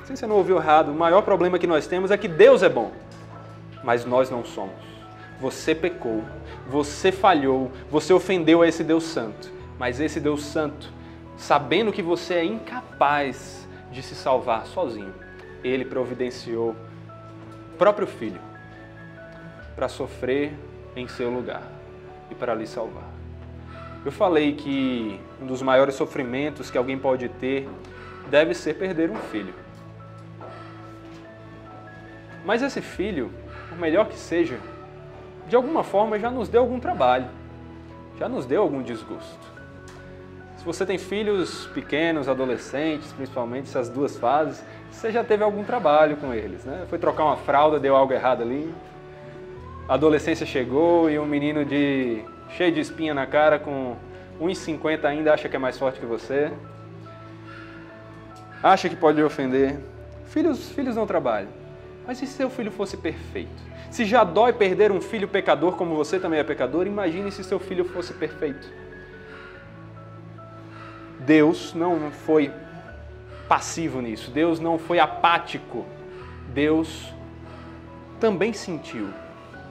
Se você não ouviu errado, o maior problema que nós temos é que Deus é bom, mas nós não somos. Você pecou, você falhou, você ofendeu a esse Deus Santo, mas esse Deus Santo, sabendo que você é incapaz de se salvar sozinho, ele providenciou o próprio Filho para sofrer em seu lugar e para lhe salvar. Eu falei que um dos maiores sofrimentos que alguém pode ter deve ser perder um filho. Mas esse filho, por melhor que seja, de alguma forma já nos deu algum trabalho, já nos deu algum desgosto. Se você tem filhos pequenos, adolescentes, principalmente essas duas fases, você já teve algum trabalho com eles, né? Foi trocar uma fralda, deu algo errado ali, a adolescência chegou e um menino de cheio de espinha na cara, com 1,50 ainda, acha que é mais forte que você. Acha que pode lhe ofender. Filhos, filhos não trabalham. Mas e se seu filho fosse perfeito? Se já dói perder um filho pecador como você também é pecador, imagine se seu filho fosse perfeito. Deus não foi passivo nisso, Deus não foi apático. Deus também sentiu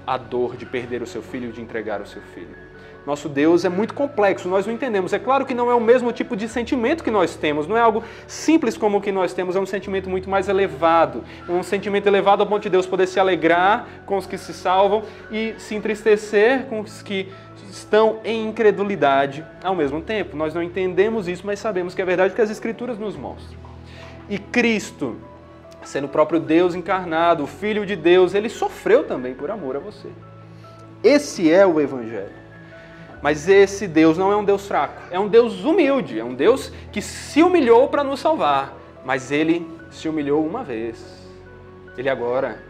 a dor de perder o seu filho, de entregar o seu filho. Nosso Deus é muito complexo, nós não entendemos. É claro que não é o mesmo tipo de sentimento que nós temos, não é algo simples como o que nós temos, é um sentimento muito mais elevado. Um sentimento elevado ao ponto de Deus poder se alegrar com os que se salvam e se entristecer com os que estão em incredulidade ao mesmo tempo. Nós não entendemos isso, mas sabemos que é verdade que as Escrituras nos mostram. E Cristo, sendo o próprio Deus encarnado, o Filho de Deus, ele sofreu também por amor a você. Esse é o Evangelho. Mas esse Deus não é um Deus fraco, é um Deus humilde, é um Deus que se humilhou para nos salvar. Mas ele se humilhou uma vez. Ele agora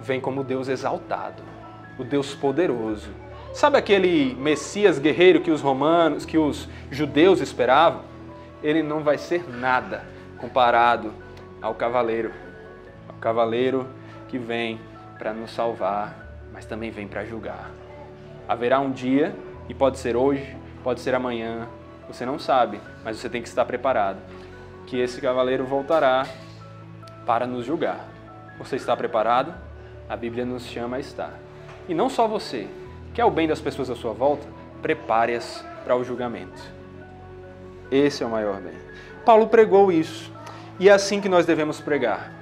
vem como Deus exaltado, o Deus poderoso. Sabe aquele Messias guerreiro que os romanos, que os judeus esperavam? Ele não vai ser nada comparado ao cavaleiro, ao cavaleiro que vem para nos salvar, mas também vem para julgar. Haverá um dia e pode ser hoje, pode ser amanhã, você não sabe, mas você tem que estar preparado. Que esse cavaleiro voltará para nos julgar. Você está preparado? A Bíblia nos chama a estar. E não só você, quer o bem das pessoas à sua volta? Prepare-as para o julgamento. Esse é o maior bem. Paulo pregou isso. E é assim que nós devemos pregar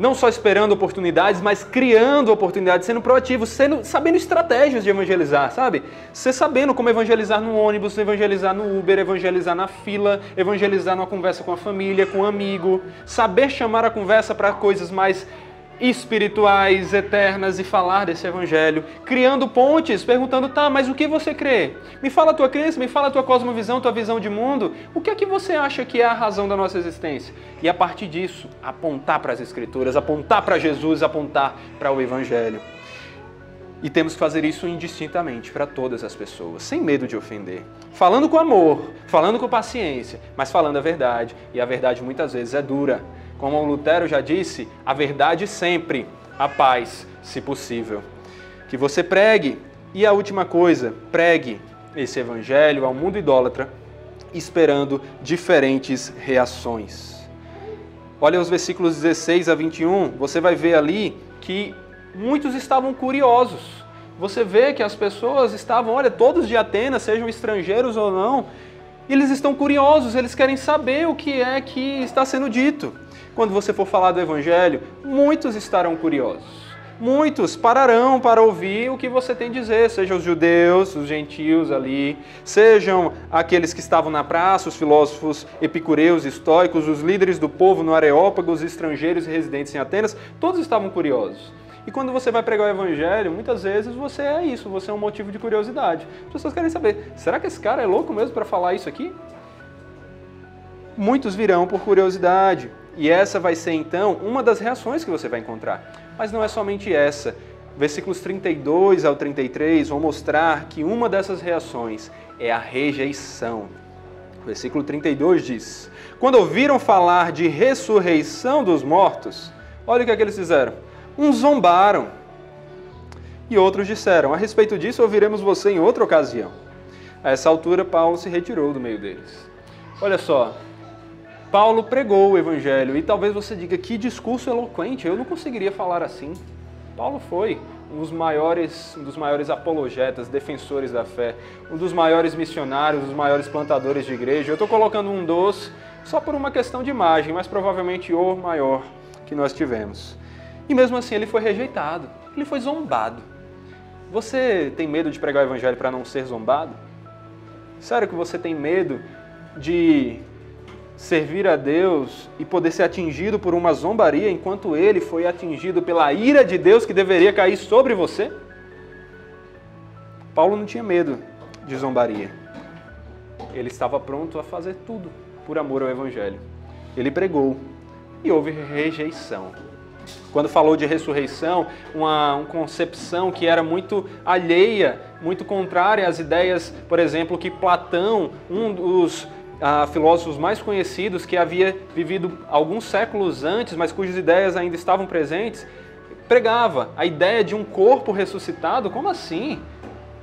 não só esperando oportunidades, mas criando oportunidades, sendo proativo, sendo, sabendo estratégias de evangelizar, sabe? Você sabendo como evangelizar no ônibus, evangelizar no Uber, evangelizar na fila, evangelizar numa conversa com a família, com um amigo, saber chamar a conversa para coisas mais espirituais, eternas e falar desse evangelho, criando pontes, perguntando, tá, mas o que você crê? Me fala a tua crença, me fala a tua cosmovisão, tua visão de mundo. O que é que você acha que é a razão da nossa existência? E a partir disso, apontar para as escrituras, apontar para Jesus, apontar para o evangelho. E temos que fazer isso indistintamente para todas as pessoas, sem medo de ofender. Falando com amor, falando com paciência, mas falando a verdade. E a verdade muitas vezes é dura. Como Lutero já disse, a verdade sempre, a paz, se possível. Que você pregue. E a última coisa, pregue esse evangelho ao mundo idólatra, esperando diferentes reações. Olha os versículos 16 a 21, você vai ver ali que muitos estavam curiosos. Você vê que as pessoas estavam, olha, todos de Atenas, sejam estrangeiros ou não, eles estão curiosos, eles querem saber o que é que está sendo dito. Quando você for falar do Evangelho, muitos estarão curiosos. Muitos pararão para ouvir o que você tem a dizer, sejam os judeus, os gentios ali, sejam aqueles que estavam na praça, os filósofos epicureus, estoicos, os líderes do povo no Areópago, os estrangeiros residentes em Atenas, todos estavam curiosos. E quando você vai pregar o evangelho, muitas vezes você é isso, você é um motivo de curiosidade. As pessoas querem saber, será que esse cara é louco mesmo para falar isso aqui? Muitos virão por curiosidade. E essa vai ser então uma das reações que você vai encontrar. Mas não é somente essa. Versículos 32 ao 33 vão mostrar que uma dessas reações é a rejeição. Versículo 32 diz: Quando ouviram falar de ressurreição dos mortos, olha o que, é que eles fizeram Uns zombaram. E outros disseram: A respeito disso, ouviremos você em outra ocasião. A essa altura, Paulo se retirou do meio deles. Olha só, Paulo pregou o evangelho e talvez você diga que discurso eloquente, eu não conseguiria falar assim. Paulo foi um dos maiores, um dos maiores apologetas, defensores da fé, um dos maiores missionários, um dos maiores plantadores de igreja. Eu estou colocando um dos só por uma questão de imagem, mas provavelmente o maior que nós tivemos. E mesmo assim ele foi rejeitado, ele foi zombado. Você tem medo de pregar o evangelho para não ser zombado? Sério que você tem medo de servir a Deus e poder ser atingido por uma zombaria enquanto ele foi atingido pela ira de Deus que deveria cair sobre você? Paulo não tinha medo de zombaria. Ele estava pronto a fazer tudo por amor ao evangelho. Ele pregou e houve rejeição. Quando falou de ressurreição, uma, uma, concepção que era muito alheia, muito contrária às ideias, por exemplo, que Platão, um dos ah, filósofos mais conhecidos, que havia vivido alguns séculos antes, mas cujas ideias ainda estavam presentes, pregava a ideia de um corpo ressuscitado. Como assim?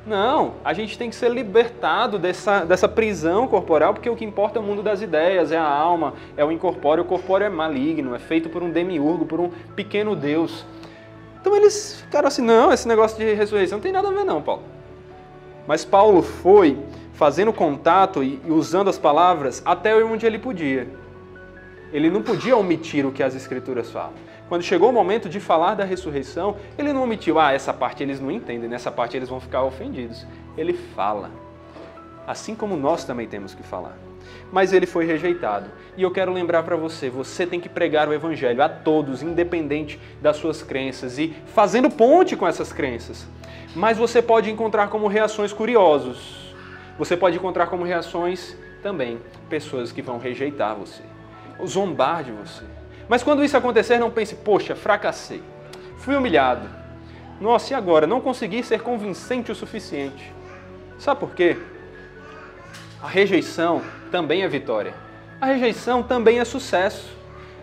Não, a gente tem que ser libertado dessa, dessa prisão corporal, porque o que importa é o mundo das ideias, é a alma, é o incorpóreo. O corpóreo é maligno, é feito por um demiurgo, por um pequeno Deus. Então eles ficaram assim: não, esse negócio de ressurreição não tem nada a ver, não, Paulo. Mas Paulo foi fazendo contato e usando as palavras até onde ele podia. Ele não podia omitir o que as Escrituras falam. Quando chegou o momento de falar da ressurreição, ele não omitiu, ah, essa parte eles não entendem, nessa parte eles vão ficar ofendidos. Ele fala. Assim como nós também temos que falar. Mas ele foi rejeitado. E eu quero lembrar para você, você tem que pregar o evangelho a todos, independente das suas crenças e fazendo ponte com essas crenças. Mas você pode encontrar como reações curiosos. Você pode encontrar como reações também pessoas que vão rejeitar você, zombar de você mas quando isso acontecer, não pense, poxa, fracassei, fui humilhado. Nossa, e agora? Não consegui ser convincente o suficiente. Sabe por quê? A rejeição também é vitória. A rejeição também é sucesso.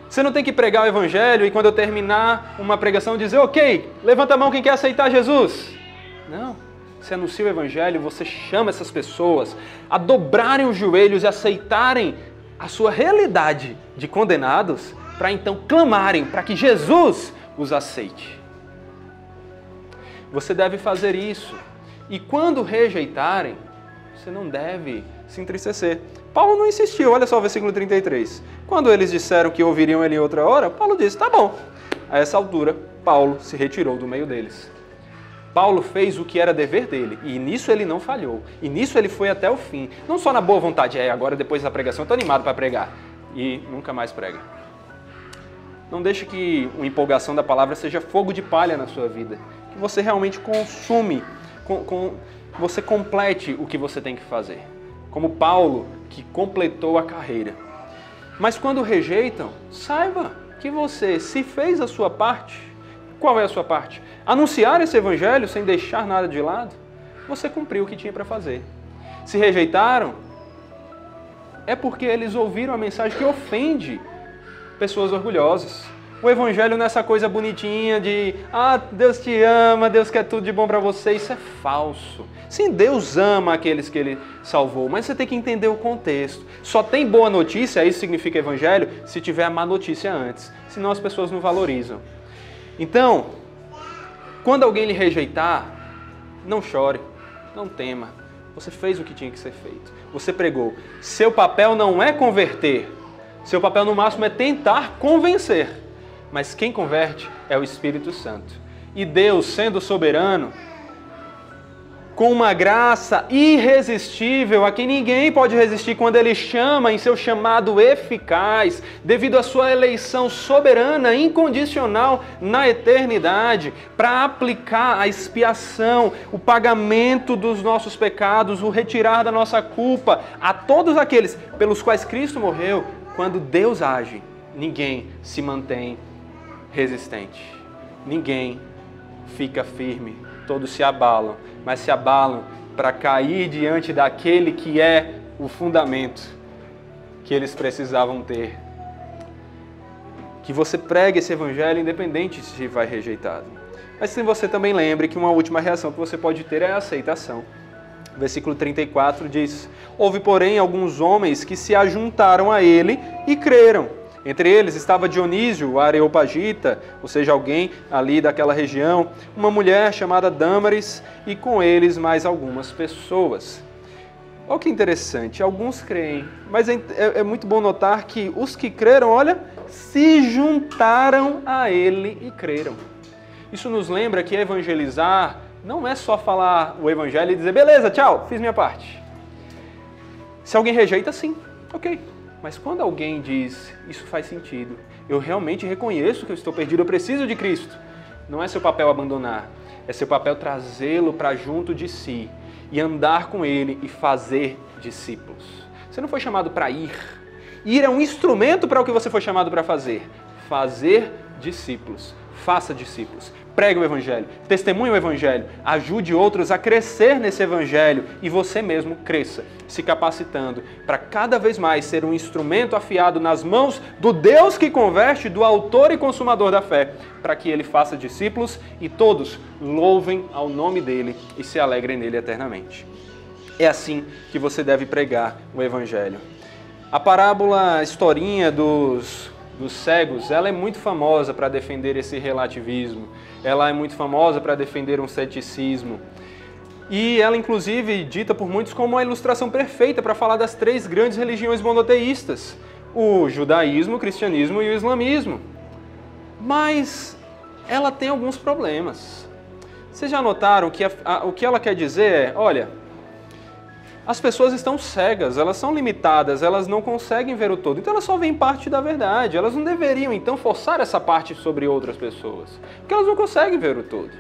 Você não tem que pregar o evangelho e quando eu terminar uma pregação dizer, ok, levanta a mão quem quer aceitar Jesus. Não. Você anuncia o evangelho, você chama essas pessoas a dobrarem os joelhos e aceitarem a sua realidade de condenados para então clamarem para que Jesus os aceite. Você deve fazer isso. E quando rejeitarem, você não deve se entristecer. Paulo não insistiu, olha só o versículo 33. Quando eles disseram que ouviriam ele outra hora, Paulo disse: tá bom. A essa altura, Paulo se retirou do meio deles. Paulo fez o que era dever dele, e nisso ele não falhou, e nisso ele foi até o fim. Não só na boa vontade, é, agora depois da pregação estou animado para pregar, e nunca mais prega. Não deixe que a empolgação da palavra seja fogo de palha na sua vida. Que você realmente consume, com, com, você complete o que você tem que fazer. Como Paulo, que completou a carreira. Mas quando rejeitam, saiba que você, se fez a sua parte, qual é a sua parte? Anunciar esse evangelho sem deixar nada de lado? Você cumpriu o que tinha para fazer. Se rejeitaram, é porque eles ouviram a mensagem que ofende pessoas orgulhosas. O evangelho não é coisa bonitinha de ah, Deus te ama, Deus quer tudo de bom para você. Isso é falso. Sim, Deus ama aqueles que ele salvou, mas você tem que entender o contexto. Só tem boa notícia, isso significa evangelho, se tiver a má notícia antes. Senão as pessoas não valorizam. Então, quando alguém lhe rejeitar, não chore, não tema. Você fez o que tinha que ser feito. Você pregou. Seu papel não é converter, seu papel no máximo é tentar convencer. Mas quem converte é o Espírito Santo. E Deus, sendo soberano, com uma graça irresistível, a quem ninguém pode resistir quando ele chama em seu chamado eficaz, devido à sua eleição soberana, incondicional na eternidade, para aplicar a expiação, o pagamento dos nossos pecados, o retirar da nossa culpa a todos aqueles pelos quais Cristo morreu, quando Deus age, ninguém se mantém resistente. Ninguém fica firme. Todos se abalam, mas se abalam para cair diante daquele que é o fundamento que eles precisavam ter. Que você pregue esse evangelho independente se vai rejeitado. Mas se você também lembre que uma última reação que você pode ter é a aceitação. Versículo 34 diz: Houve, porém, alguns homens que se ajuntaram a ele e creram. Entre eles estava Dionísio, o Areopagita, ou seja, alguém ali daquela região, uma mulher chamada Dâmaris e com eles mais algumas pessoas. Olha que interessante, alguns creem, mas é, é, é muito bom notar que os que creram, olha, se juntaram a ele e creram. Isso nos lembra que evangelizar não é só falar o evangelho e dizer, beleza, tchau, fiz minha parte. Se alguém rejeita, sim, ok. Mas quando alguém diz, isso faz sentido, eu realmente reconheço que eu estou perdido, eu preciso de Cristo, não é seu papel abandonar, é seu papel trazê-lo para junto de si e andar com ele e fazer discípulos. Você não foi chamado para ir. Ir é um instrumento para o que você foi chamado para fazer. Fazer discípulos. Faça discípulos Pregue o Evangelho, testemunhe o Evangelho, ajude outros a crescer nesse Evangelho e você mesmo cresça, se capacitando para cada vez mais ser um instrumento afiado nas mãos do Deus que converte, do autor e consumador da fé, para que ele faça discípulos e todos louvem ao nome dele e se alegrem nele eternamente. É assim que você deve pregar o Evangelho. A parábola, a historinha dos dos cegos, ela é muito famosa para defender esse relativismo, ela é muito famosa para defender um ceticismo. E ela, inclusive, dita por muitos como a ilustração perfeita para falar das três grandes religiões monoteístas: o judaísmo, o cristianismo e o islamismo. Mas ela tem alguns problemas. Vocês já notaram que a, a, o que ela quer dizer é: olha, as pessoas estão cegas, elas são limitadas, elas não conseguem ver o todo. Então elas só veem parte da verdade. Elas não deveriam então forçar essa parte sobre outras pessoas, porque elas não conseguem ver o todo.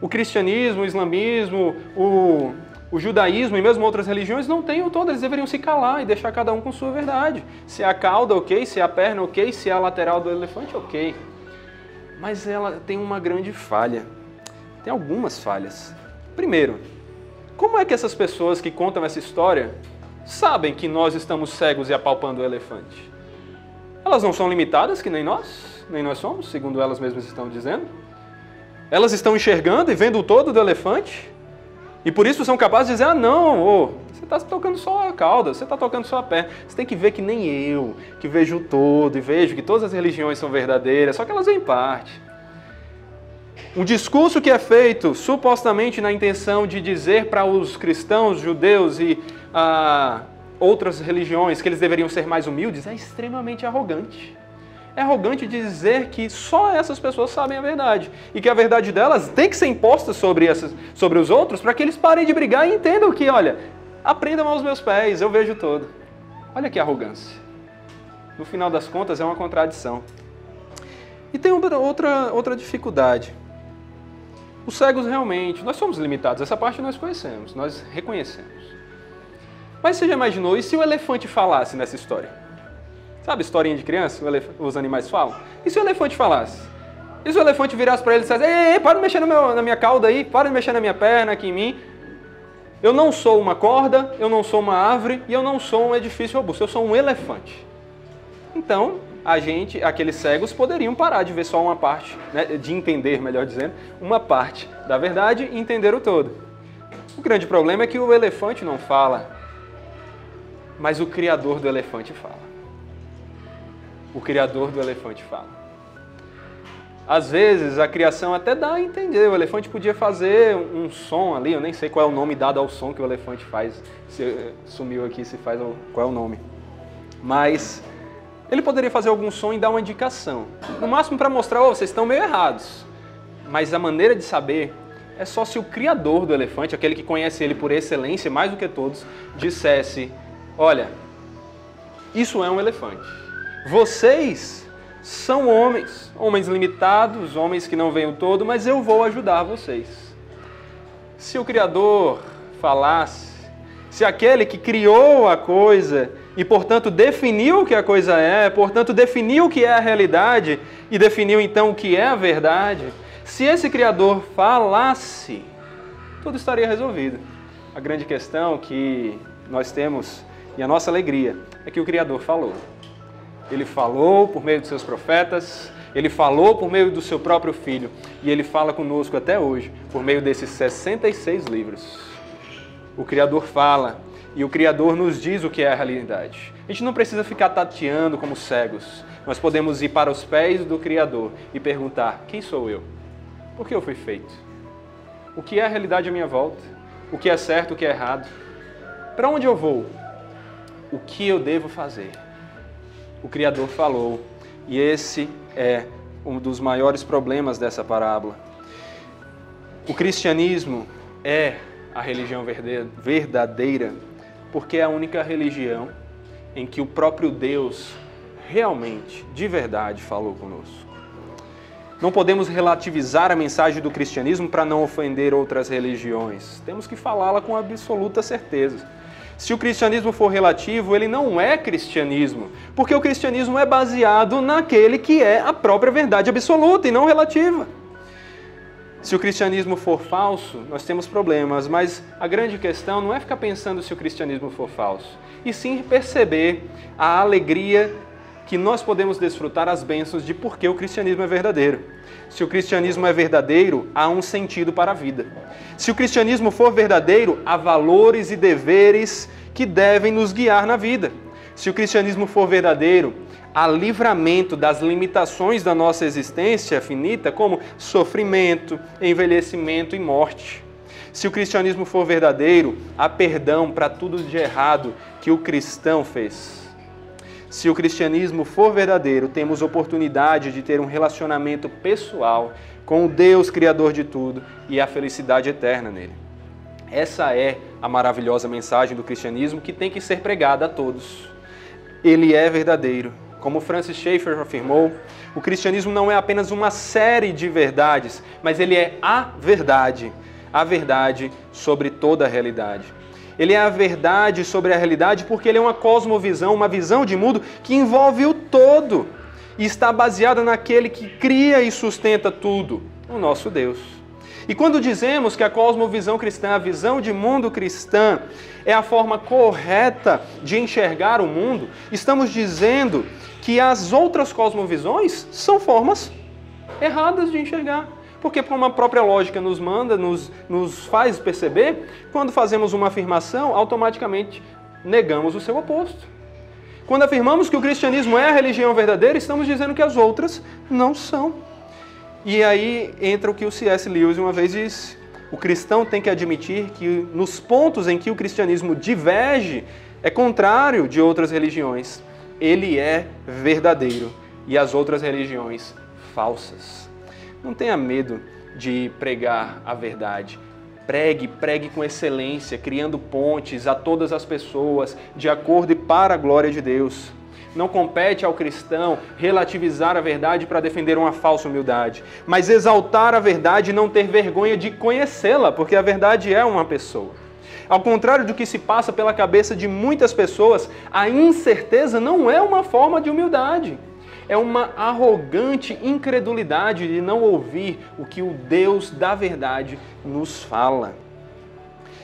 O cristianismo, o islamismo, o, o judaísmo e mesmo outras religiões não têm o todo, eles deveriam se calar e deixar cada um com sua verdade. Se é a cauda, ok, se é a perna, ok, se é a lateral do elefante, ok. Mas ela tem uma grande falha. Tem algumas falhas. Primeiro, como é que essas pessoas que contam essa história sabem que nós estamos cegos e apalpando o elefante? Elas não são limitadas que nem nós, nem nós somos, segundo elas mesmas estão dizendo. Elas estão enxergando e vendo o todo do elefante e por isso são capazes de dizer: ah, não, você está tocando só a cauda, você está tocando só a perna. Você tem que ver que nem eu, que vejo o todo e vejo que todas as religiões são verdadeiras, só que elas veem parte. Um discurso que é feito supostamente na intenção de dizer para os cristãos, judeus e ah, outras religiões que eles deveriam ser mais humildes é extremamente arrogante. É arrogante dizer que só essas pessoas sabem a verdade e que a verdade delas tem que ser imposta sobre, essas, sobre os outros para que eles parem de brigar e entendam que, olha, aprendam aos meus pés, eu vejo todo. Olha que arrogância. No final das contas, é uma contradição. E tem outra, outra dificuldade. Os cegos realmente, nós somos limitados, essa parte nós conhecemos, nós reconhecemos. Mas você já imaginou, e se o elefante falasse nessa história? Sabe historinha de criança, os animais falam? E se o elefante falasse? E se o elefante virasse para ele e dissesse, ei, ei, para de mexer meu, na minha cauda aí, para de mexer na minha perna, aqui em mim. Eu não sou uma corda, eu não sou uma árvore e eu não sou um edifício robusto, eu sou um elefante. Então, a gente, aqueles cegos, poderiam parar de ver só uma parte, né, de entender, melhor dizendo, uma parte da verdade e entender o todo. O grande problema é que o elefante não fala, mas o criador do elefante fala. O criador do elefante fala. Às vezes a criação até dá a entender, o elefante podia fazer um som ali, eu nem sei qual é o nome dado ao som que o elefante faz, se eh, sumiu aqui se faz qual é o nome. Mas ele poderia fazer algum som e dar uma indicação. No máximo para mostrar, oh, vocês estão meio errados. Mas a maneira de saber é só se o criador do elefante, aquele que conhece ele por excelência mais do que todos, dissesse: Olha, isso é um elefante. Vocês são homens, homens limitados, homens que não veem o todo, mas eu vou ajudar vocês. Se o Criador falasse, se aquele que criou a coisa e, portanto, definiu o que a coisa é, portanto, definiu o que é a realidade e definiu então o que é a verdade, se esse Criador falasse, tudo estaria resolvido. A grande questão que nós temos e a nossa alegria é que o Criador falou. Ele falou por meio dos seus profetas, ele falou por meio do seu próprio filho e ele fala conosco até hoje por meio desses 66 livros. O Criador fala e o Criador nos diz o que é a realidade. A gente não precisa ficar tateando como cegos. Nós podemos ir para os pés do Criador e perguntar: quem sou eu? Por que eu fui feito? O que é a realidade à minha volta? O que é certo, o que é errado? Para onde eu vou? O que eu devo fazer? O Criador falou, e esse é um dos maiores problemas dessa parábola. O cristianismo é a religião verdadeira porque é a única religião em que o próprio Deus realmente, de verdade, falou conosco. Não podemos relativizar a mensagem do cristianismo para não ofender outras religiões. Temos que falá-la com absoluta certeza. Se o cristianismo for relativo, ele não é cristianismo, porque o cristianismo é baseado naquele que é a própria verdade absoluta e não relativa. Se o cristianismo for falso, nós temos problemas, mas a grande questão não é ficar pensando se o cristianismo for falso, e sim perceber a alegria que nós podemos desfrutar as bênçãos de por que o cristianismo é verdadeiro. Se o cristianismo é verdadeiro, há um sentido para a vida. Se o cristianismo for verdadeiro, há valores e deveres que devem nos guiar na vida. Se o cristianismo for verdadeiro, há livramento das limitações da nossa existência finita, como sofrimento, envelhecimento e morte. Se o cristianismo for verdadeiro, há perdão para tudo de errado que o cristão fez. Se o cristianismo for verdadeiro, temos oportunidade de ter um relacionamento pessoal com o Deus Criador de tudo e a felicidade eterna nele. Essa é a maravilhosa mensagem do cristianismo que tem que ser pregada a todos. Ele é verdadeiro como Francis Schaeffer afirmou, o cristianismo não é apenas uma série de verdades, mas ele é a verdade, a verdade sobre toda a realidade. Ele é a verdade sobre a realidade porque ele é uma cosmovisão, uma visão de mundo que envolve o todo e está baseada naquele que cria e sustenta tudo, o nosso Deus. E quando dizemos que a cosmovisão cristã, a visão de mundo cristã, é a forma correta de enxergar o mundo, estamos dizendo que as outras cosmovisões são formas erradas de enxergar. Porque, como a própria lógica nos manda, nos, nos faz perceber, quando fazemos uma afirmação, automaticamente negamos o seu oposto. Quando afirmamos que o cristianismo é a religião verdadeira, estamos dizendo que as outras não são. E aí entra o que o C.S. Lewis uma vez disse: o cristão tem que admitir que nos pontos em que o cristianismo diverge, é contrário de outras religiões ele é verdadeiro e as outras religiões falsas. Não tenha medo de pregar a verdade. Pregue, pregue com excelência, criando pontes a todas as pessoas, de acordo e para a glória de Deus. Não compete ao cristão relativizar a verdade para defender uma falsa humildade, mas exaltar a verdade e não ter vergonha de conhecê-la, porque a verdade é uma pessoa. Ao contrário do que se passa pela cabeça de muitas pessoas, a incerteza não é uma forma de humildade. É uma arrogante incredulidade de não ouvir o que o Deus da verdade nos fala.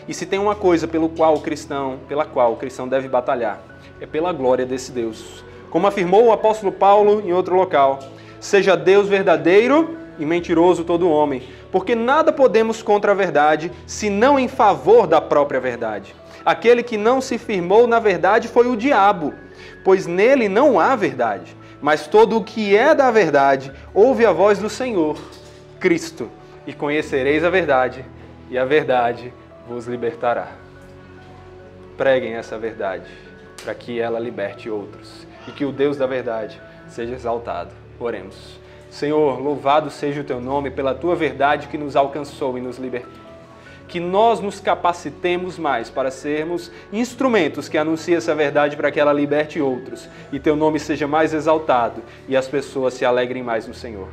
E se tem uma coisa pelo qual o cristão, pela qual o cristão deve batalhar, é pela glória desse Deus. Como afirmou o apóstolo Paulo em outro local, seja Deus verdadeiro e mentiroso todo homem, porque nada podemos contra a verdade, senão em favor da própria verdade. Aquele que não se firmou na verdade foi o diabo, pois nele não há verdade. Mas todo o que é da verdade ouve a voz do Senhor, Cristo, e conhecereis a verdade, e a verdade vos libertará. Preguem essa verdade, para que ela liberte outros, e que o Deus da verdade seja exaltado. Oremos. Senhor, louvado seja o teu nome pela tua verdade que nos alcançou e nos libertou. Que nós nos capacitemos mais para sermos instrumentos que anunciem essa verdade para que ela liberte outros e teu nome seja mais exaltado e as pessoas se alegrem mais no Senhor.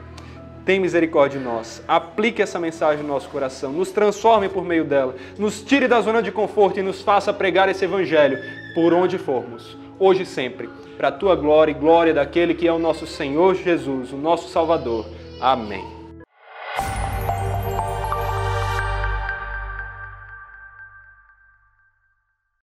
Tem misericórdia de nós, aplique essa mensagem no nosso coração, nos transforme por meio dela, nos tire da zona de conforto e nos faça pregar esse evangelho por onde formos, hoje e sempre. Para a tua glória e glória daquele que é o nosso Senhor Jesus, o nosso Salvador. Amém.